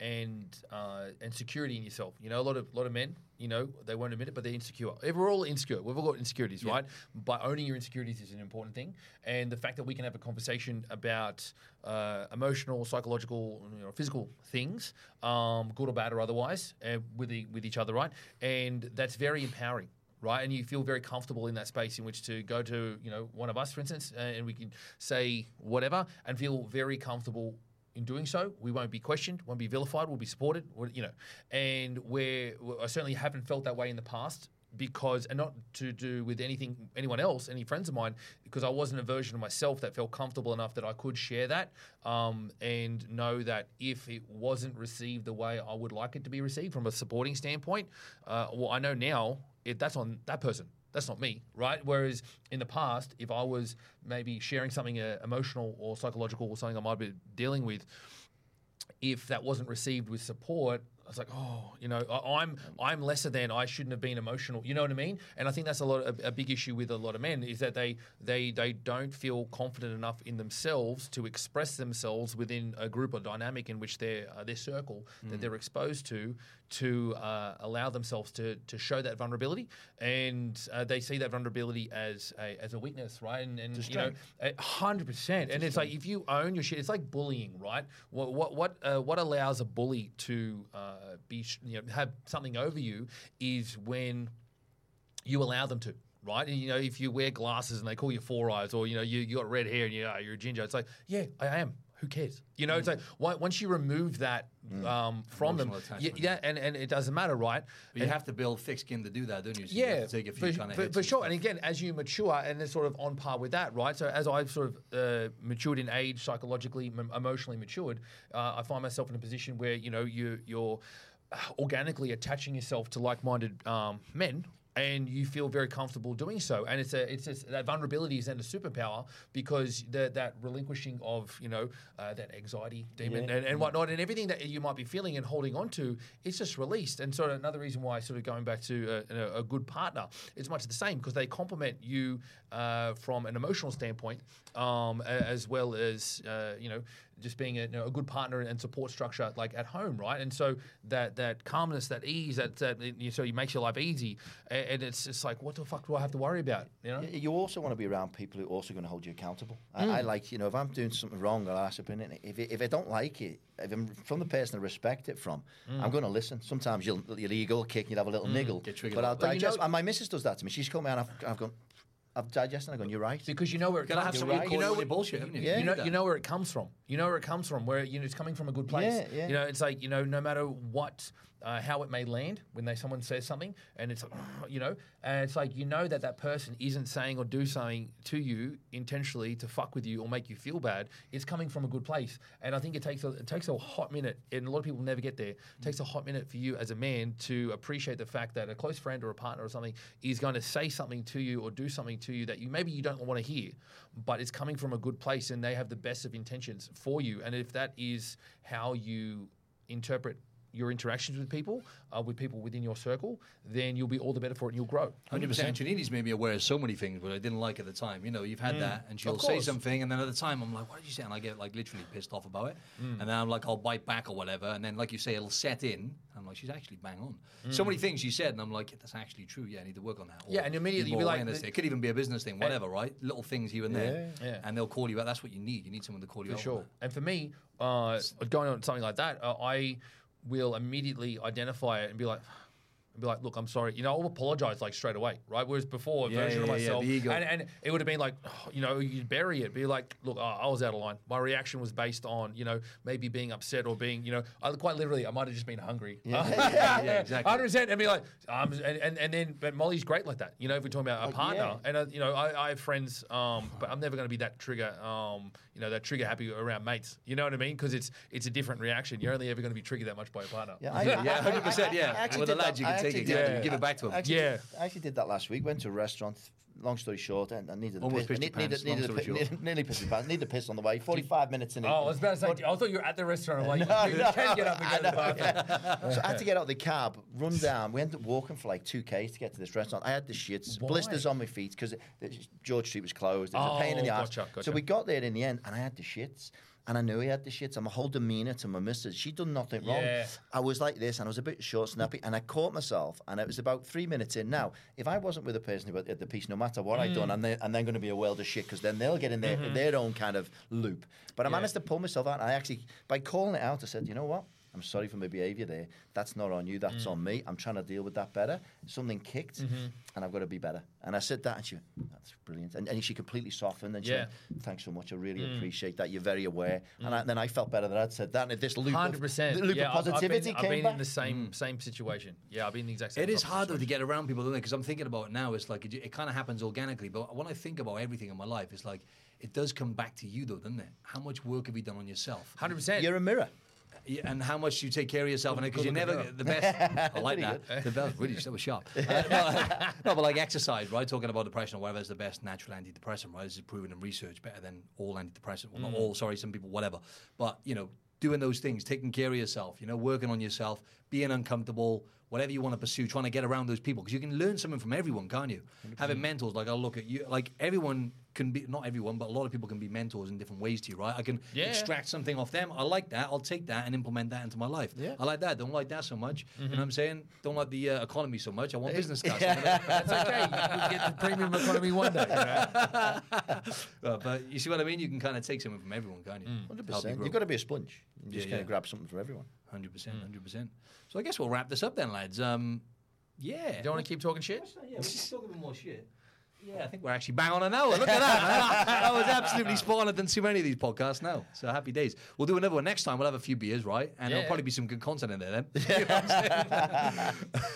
and uh, and security in yourself. You know, a lot of lot of men, you know, they won't admit it, but they're insecure. We're all insecure. We've all got insecurities, right? But owning your insecurities is an important thing, and the fact that we can have a conversation about uh, emotional, psychological, you know, physical things, um, good or bad or otherwise, uh, with the, with each other, right? And that's very empowering right? And you feel very comfortable in that space in which to go to, you know, one of us, for instance, uh, and we can say whatever and feel very comfortable in doing so. We won't be questioned, won't be vilified, we'll be supported, you know. And where I certainly haven't felt that way in the past because, and not to do with anything, anyone else, any friends of mine, because I wasn't a version of myself that felt comfortable enough that I could share that um, and know that if it wasn't received the way I would like it to be received from a supporting standpoint, uh, well, I know now it, that's on that person. That's not me, right? Whereas in the past, if I was maybe sharing something uh, emotional or psychological or something I might be dealing with, if that wasn't received with support, I was like, oh, you know, I- I'm I'm lesser than. I shouldn't have been emotional. You know what I mean? And I think that's a lot a, a big issue with a lot of men is that they they they don't feel confident enough in themselves to express themselves within a group or dynamic in which they're uh, their circle that they're exposed to to uh, allow themselves to to show that vulnerability, and uh, they see that vulnerability as a as a weakness, right? And, and you know, hundred percent. And it's like if you own your shit, it's like bullying, right? What what what uh, what allows a bully to uh, be sh- you know have something over you is when you allow them to. Right, and you know if you wear glasses and they call you four eyes, or you know you, you got red hair and you are you're a ginger, it's like yeah, I am. Who cares? You know, it's like why- once you remove that um, from them, yeah, yeah, and, and it doesn't matter, right? But you have to build thick skin to do that, don't you? So you Yeah, to take a few for, kind of for, for sure. stuff. And again, as you mature, and it's sort of on par with that, right? So as I've sort of uh, matured in age, psychologically, m- emotionally matured, uh, I find myself in a position where you know you you're uh, organically attaching yourself to like-minded um, men. And you feel very comfortable doing so, and it's a it's a, that vulnerability is then a superpower because the, that relinquishing of you know uh, that anxiety demon and, and whatnot and everything that you might be feeling and holding on to, it's just released. And sort of another reason why sort of going back to a, a, a good partner, it's much the same because they complement you uh, from an emotional standpoint um, as well as uh, you know just being a, you know, a good partner and support structure like at home, right? And so that that calmness, that ease, that, that it, so it makes your life easy, and, and it's just like what the fuck do I have to worry about? You know? You also want to be around people who are also going to hold you accountable. I, Mm. I like, you know, if I'm doing something wrong, I'll ask opinion. If, if I don't like it, if I'm from the person I respect it from, Mm. I'm going to listen. Sometimes you'll, your ego will kick, you'll have a little niggle. Get triggered But. I'll But you digest. know- and my missus does that to me. She's come me and I've, I've gone, I've digested and I've gone, you're right. Because you know where it gotta have comes somebody right? calling you know on your bullshit, haven't you? Yeah. you know, you know where it comes from. You know where it comes from. Where you know it's coming from a good place. Yeah, yeah. You know, it's like you know, no matter what, uh, how it may land when they someone says something, and it's like, you know, and it's like you know that that person isn't saying or do something to you intentionally to fuck with you or make you feel bad. It's coming from a good place, and I think it takes a, it takes a hot minute, and a lot of people never get there. It takes a hot minute for you as a man to appreciate the fact that a close friend or a partner or something is going to say something to you or do something to you that you maybe you don't want to hear, but it's coming from a good place, and they have the best of intentions for you. And if that is how you interpret your interactions with people, uh, with people within your circle, then you'll be all the better for it and you'll grow. Hundred percent. Janini's made me aware of so many things, but I didn't like at the time. You know, you've had that, and she'll Mm. Say something, and then at the time, I'm like, "What did you say?" And I get like literally pissed off about it, Mm. and then I'm like, "I'll bite back or whatever," and then like you say, it'll set in. I'm like, "She's actually bang on." So many things she said, and I'm like, "That's actually true. Yeah, I need to work on that." Or Mm. Yeah, and immediately you'd be like, the- It could even be a business thing, whatever, right? Little things here and there, Yeah. Yeah. and they'll call you out. That's what you need. You need someone to call you For out. on sure. And for me, uh, going on something like that, uh, I will immediately identify it and be like, and be like, look, I'm sorry. You know, I'll apologize like straight away, right? Whereas before, a Yeah, version of yeah, yeah, myself, ego. and, and it would have been like, oh, you know, you'd bury it. Be like, look, oh, I was out of line. My reaction was based on, you know, maybe being upset or being, you know, I, quite literally, I might have just been hungry. yeah, exactly. 100%. And be like, um, and, and, and then, but Molly's great like that. You know, if we're talking about a partner, and, uh, you know, I, I have friends, um, but I'm never going to be that trigger, um, you know, that trigger happy around mates. You know what I mean? Because it's it's a different reaction. You're only ever going to be triggered that much by a partner. Yeah, I, Yeah, I- I- 100%, I- I yeah. actually the did that- you I take it, yeah, that. you give it back to 'em. I actually Yeah. did- I actually did that last week. Went to a restaurant. Long story short, and I needed a Almost piss. pissed your Needed, pants, needed, needed, a story pi- short. needed, nearly pissed my pants. Needed a piss on the way. Forty-five minutes in. Oh, I was about to say, I thought you were at the restaurant. Like, No, you, you no. can get up and go to the bathroom. So I had to get out of the cab, run down. We ended up walking for like two k's to get to this restaurant. I had the shits, Why? blisters on my feet because George Street was closed. It was a oh, pain in the Oh, ass. gotcha, gotcha. So we got there in the end, and I had the shits. And I knew he had the shits. And my whole demeanour to my missus, she'd done nothing wrong. Yeah. I was like this, and I was a bit short, snappy, and I caught myself. And it was about three minutes in. Now, if I wasn't with a person who had the piece, no matter what I'd Mm. done, and, they, and they're going to be a world of shit because then they'll get in their, Mm-hmm. their own kind of loop. But I managed to pull myself out. And I actually, by calling it out, I said, you know what? I'm sorry for my behaviour there. That's not on you. That's Mm. on me. I'm trying to deal with that better. Something kicked, Mm-hmm. and I've got to be better. And I said that, and she went, "That's brilliant." And, and she completely softened, and she Yeah. Mm. went, "Thanks so much. I really appreciate that. You're very aware." And I, then I felt better that I'd said that. And this loop, Hundred of, percent. the loop yeah, of positivity I've been, came I've been back. in the same same situation. Yeah, I've been in the exact same. It is fucking hard though to get around people, doesn't it? Because I'm thinking about it now. It's like it, it kind of happens organically. But when I think about everything in my life, it's like it does come back to you, though, doesn't it? How much work have you done on yourself? Hundred percent. You're a mirror. And how much you take care of yourself, and because you're never the best. I like that. The best, really, that was sharp. Uh, no, no, but like exercise, right? Talking about depression or whatever is the best natural antidepressant, right? This is proven in research better than all antidepressant. Well, not all, sorry, some people, whatever. But you know, doing those things, taking care of yourself, you know, working on yourself, being uncomfortable, whatever you want to pursue, trying to get around those people because you can learn something from everyone, can't you? Having mentors, like I'll look at you, like everyone can be not everyone, but a lot of people can be mentors in different ways to you, right? I can Yeah. extract something off them. I like that. I'll take that and implement that into my life. Yeah. I like that. Don't like that so much. You know Mm-hmm. what I'm saying? Don't like the uh, economy so much. I want business class. That's okay. You can get the premium economy one day. You know? Uh, but you see what I mean? You can kind of take something from everyone, can't you? Mm. Hundred Help you percent. grow. You've got to be a sponge. You just Yeah, kind yeah. of grab something from everyone. Hundred percent, hundred percent. So I guess we'll wrap this up then, lads. Um, yeah. Do you want to keep talking shit? Yeah, we can talk a bit more shit. Yeah, I think we're actually bang on an hour. Look at that. that was absolutely spot on. I've done too many of these podcasts now. So happy days. We'll do another one next time. We'll have a few beers, right? And there'll probably be some good content in there then. You know what I'm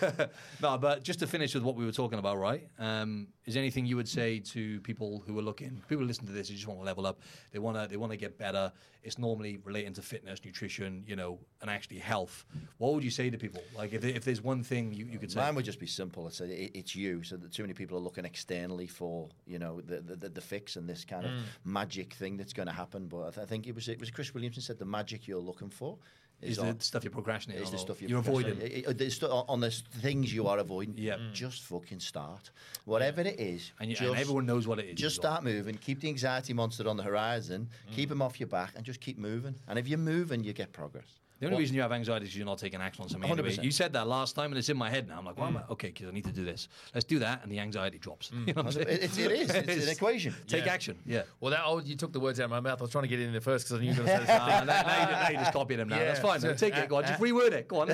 saying? no, but just to finish with what we were talking about, right? Um, is there anything you would say to people who are looking, people who listen to this, who just want to level up, they want to, they want to get better. It's normally relating to fitness, nutrition, you know, and actually health. What would you say to people? Like, if, if there's one thing you, you could say, Mine would just be simple. It's, it, it's you. So that too many people are looking externally for you know the the, the, the fix and this kind of magic thing that's going to happen. But I, th- I think it was it was Chris Williamson said the magic you're looking for is is, the on, stuff you're procrastinating is the stuff you're avoiding. uh, the stu- on the things you are avoiding. Yeah. just fucking start. Whatever it is, And, you, just, and everyone knows what it is. Just well. start moving. Keep the anxiety monster on the horizon. Keep him off your back, and just keep moving. And if you're moving, you get progress. The only What- reason you have anxiety is you're not taking action on something. 100%. You said that last time, and it's in my head now. I'm like, why am I? Okay, because I need to do this. Let's do that, and the anxiety drops. You know what I'm saying? It, it is. It's an equation. Take Yeah. action. Yeah. Well, that oh, you took the words out of my mouth. I was trying to get it in there first because I knew you were going to say the same Uh, now, now, you, now you just copied him now. That's Yeah. fine. man. Take it. Go on. Just reword it. Go on.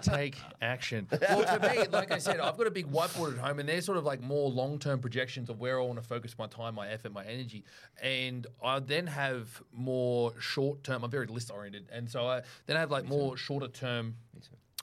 Take action. Well, to me, like I said, I've got a big whiteboard at home, and they're sort of like more long-term projections of where I want to focus my time, my effort, my energy, and I then have more short-term. I'm very list-oriented, and so I then I have like more shorter-term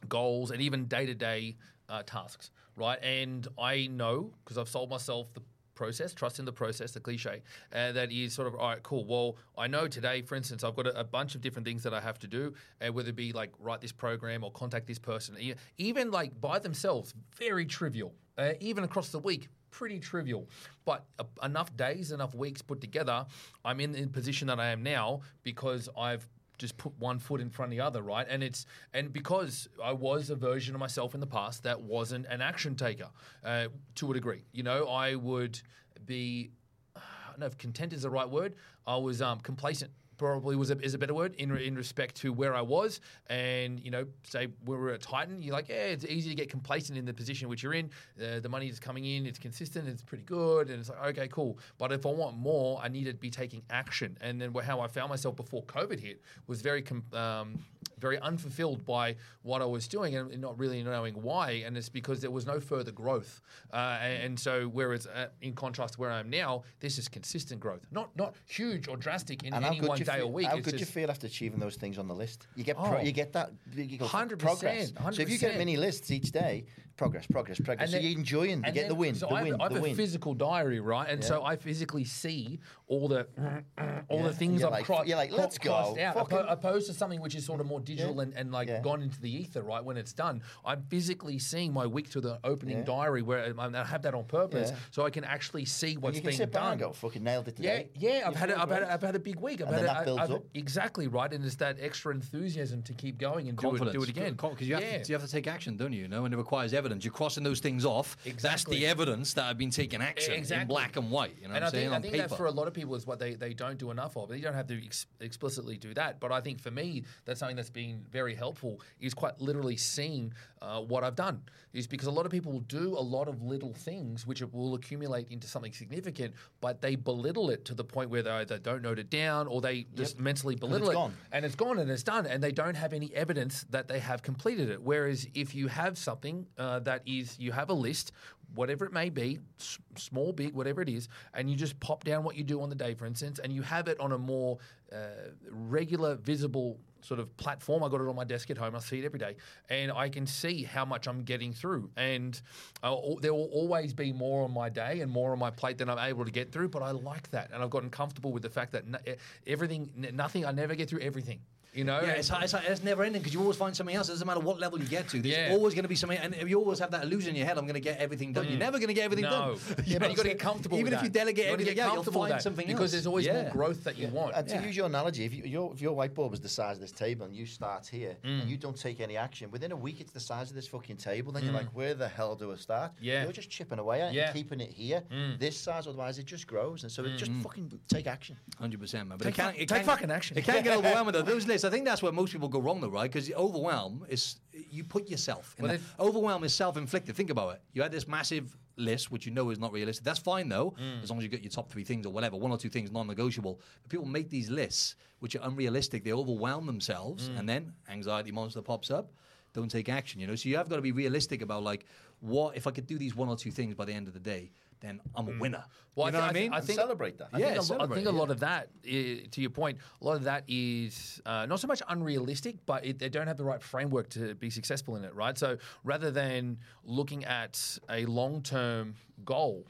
goals and even day-to-day uh, tasks, right? And I know because I've sold myself the process, trust in the process, the cliche, uh, that is sort of, all right, cool. Well, I know today, for instance, I've got a, a bunch of different things that I have to do, uh, whether it be like write this program or contact this person, even like by themselves, very trivial. Uh, even across the week, pretty trivial. But uh, enough days, enough weeks put together, I'm in the position that I am now because I've just put one foot in front of the other, right? And it's and because I was a version of myself in the past that wasn't an action taker uh, to a degree. You know, I would be I don't know if content is the right word. I was um, complacent. Probably was a, is a better word in in respect to where I was, and you know, say we were at Titan, you're like, yeah, it's easy to get complacent in the position which you're in. Uh, the money is coming in, it's consistent, it's pretty good, and it's like, okay, cool. But if I want more, I need to be taking action. And then how I found myself before COVID hit was very um, very unfulfilled by what I was doing and not really knowing why. And it's because there was no further growth. Uh, and, and so, whereas uh, in contrast to where I am now, this is consistent growth, not not huge or drastic in And any one day feel, or week. How It's good you feel after achieving those things on the list? You get pro, Oh. you get that 100%, progress. So if you get 100%. lists each day, progress, progress, progress. so then- you're enjoying, you and get the win, So the I have, win, I have the a win. physical diary, right? And so I physically see all the all Yeah. the things You're I've like- cro- you're like, "Let's go, out, fucking-" opposed to something which is sort of more digital Yeah. and, and like Yeah. gone into the ether, right? When it's done, I'm physically seeing my week to the opening Yeah. diary where um, I, I have that on purpose, Yeah. so I can actually see And what's you being sit back done. and go, fucking nailed it Yeah, today. yeah, yeah. I've had, a, feel I've, had. I've had a big week. I've And had then a, that builds I've- up. Exactly right, and it's that extra enthusiasm to keep going and do it, do it again. Because you, have yeah. to- you have to take action, don't you? You know, and it requires evidence. You're crossing those things off. That's the evidence that I've been taking action Exactly. in black and white. You know and what I I'm saying? think, I think that for a lot of people is what they, they don't do enough of. They don't have to ex- explicitly do that. But I think for me, that's something that's been very helpful is quite literally seeing uh, what I've done. Is because a lot of people will do a lot of little things which will accumulate into something significant, but they belittle it to the point where they either don't note it down or they just mentally belittle it's it. gone. And it's gone and it's done, and they don't have any evidence that they have completed it. Whereas if you have something uh, that is, you have a list, whatever it may be, s- small, big, whatever it is, and you just pop down what you do on the day, for instance, and you have it on a more uh, regular, visible sort of platform. I got it on my desk at home. I see it every day, and I can see how much I'm getting through. And uh, there will always be more on my day and more on my plate than I'm able to get through. But I like that, and I've gotten comfortable with the fact that everything, nothing, I never get through everything. You know, Yeah, And- it's, it's, it's never ending because you always find something else. It doesn't matter what level you get to. There's Yeah. always going to be something, and you always have that illusion in your head. I'm going to get everything done. You're never going to get everything No. done. Yeah, know but you I'm got to get comfortable. Even with if you delegate You everything get out, you'll find that, something because else. there's always Yeah. more growth that you want. And to Yeah. use your analogy, if, you, your, if your whiteboard was the size of this table and you start here Mm. and you don't take any action, within a week it's the size of this fucking table, then you're like, where the hell do I start? Mm. Yeah. You're just chipping away at it Yeah. and keeping it here, Mm. this size, otherwise it just grows. And so it just fucking take action. Hundred percent, man. But Take it can't. fu- it take can, fucking action. It can't get overwhelming though. Those lists. I think that's where most people go wrong though, right? Because overwhelm is you put yourself. In Well, that. Overwhelm is self-inflicted. Think about it. You had this massive list, which you know is not realistic. That's fine though, Mm. as long as you get your top three things or whatever, one or two things non-negotiable. But people make these lists which are unrealistic. They overwhelm themselves, Mm. and then anxiety monster pops up. Don't take action. You know. So you have got to be realistic about like, what if I could do these one or two things by the end of the day? Then I'm a winner. Mm. Well, you know I what I mean? I think- celebrate that. I Yeah, think, a, lo- I think a yeah. lot of that, to your point, a lot of that is uh, not so much unrealistic, but it, they don't have the right framework to be successful in it, right? So rather than looking at a long term goal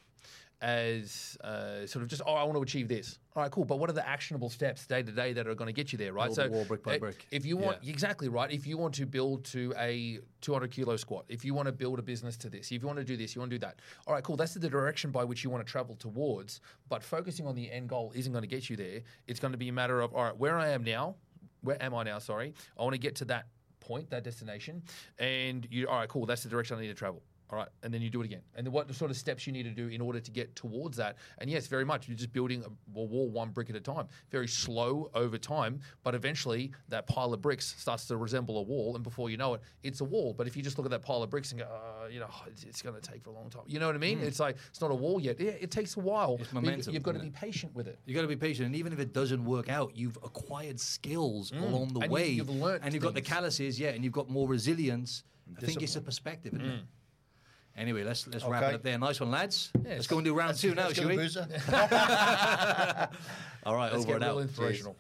as uh, sort of just, oh, I want to achieve this. All right, cool. But what are the actionable steps day to day that are going to get you there, right? Build the wall brick by uh, brick. if you want, Yeah. exactly right. If you want to build to a 200 kilo squat, if you want to build a business to this, if you want to do this, you want to do that. All right, cool. That's the direction by which you want to travel towards. But focusing on the end goal isn't going to get you there. It's going to be a matter of, all right, where I am now, where am I now? Sorry, I want to get to that point, that destination, and you. All right, cool. That's the direction I need to travel. All right, and then you do it again. And what the sort of steps you need to do in order to get towards that? And yes, very much you're just building a wall one brick at a time. Very slow over time, but eventually that pile of bricks starts to resemble a wall, and before you know it, it's a wall. But if you just look at that pile of bricks and go, uh, you know, "Oh, it's, it's going to take for a long time. You know what I mean? It's like it's not a wall yet. Yeah, it takes a while. It's you- momentum, You've got to be patient with it. You've got to be patient, and even if it doesn't work out, you've acquired skills along the Mm. And you- way, you've learnt and you've got the things. calluses, yeah, and you've got more resilience. I think it's a perspective, isn't Mm. it? Anyway, let's let's wrap it up there. Nice one, lads. Let's go and do round two now, shall we? All right, Let's over get and out. inspirational.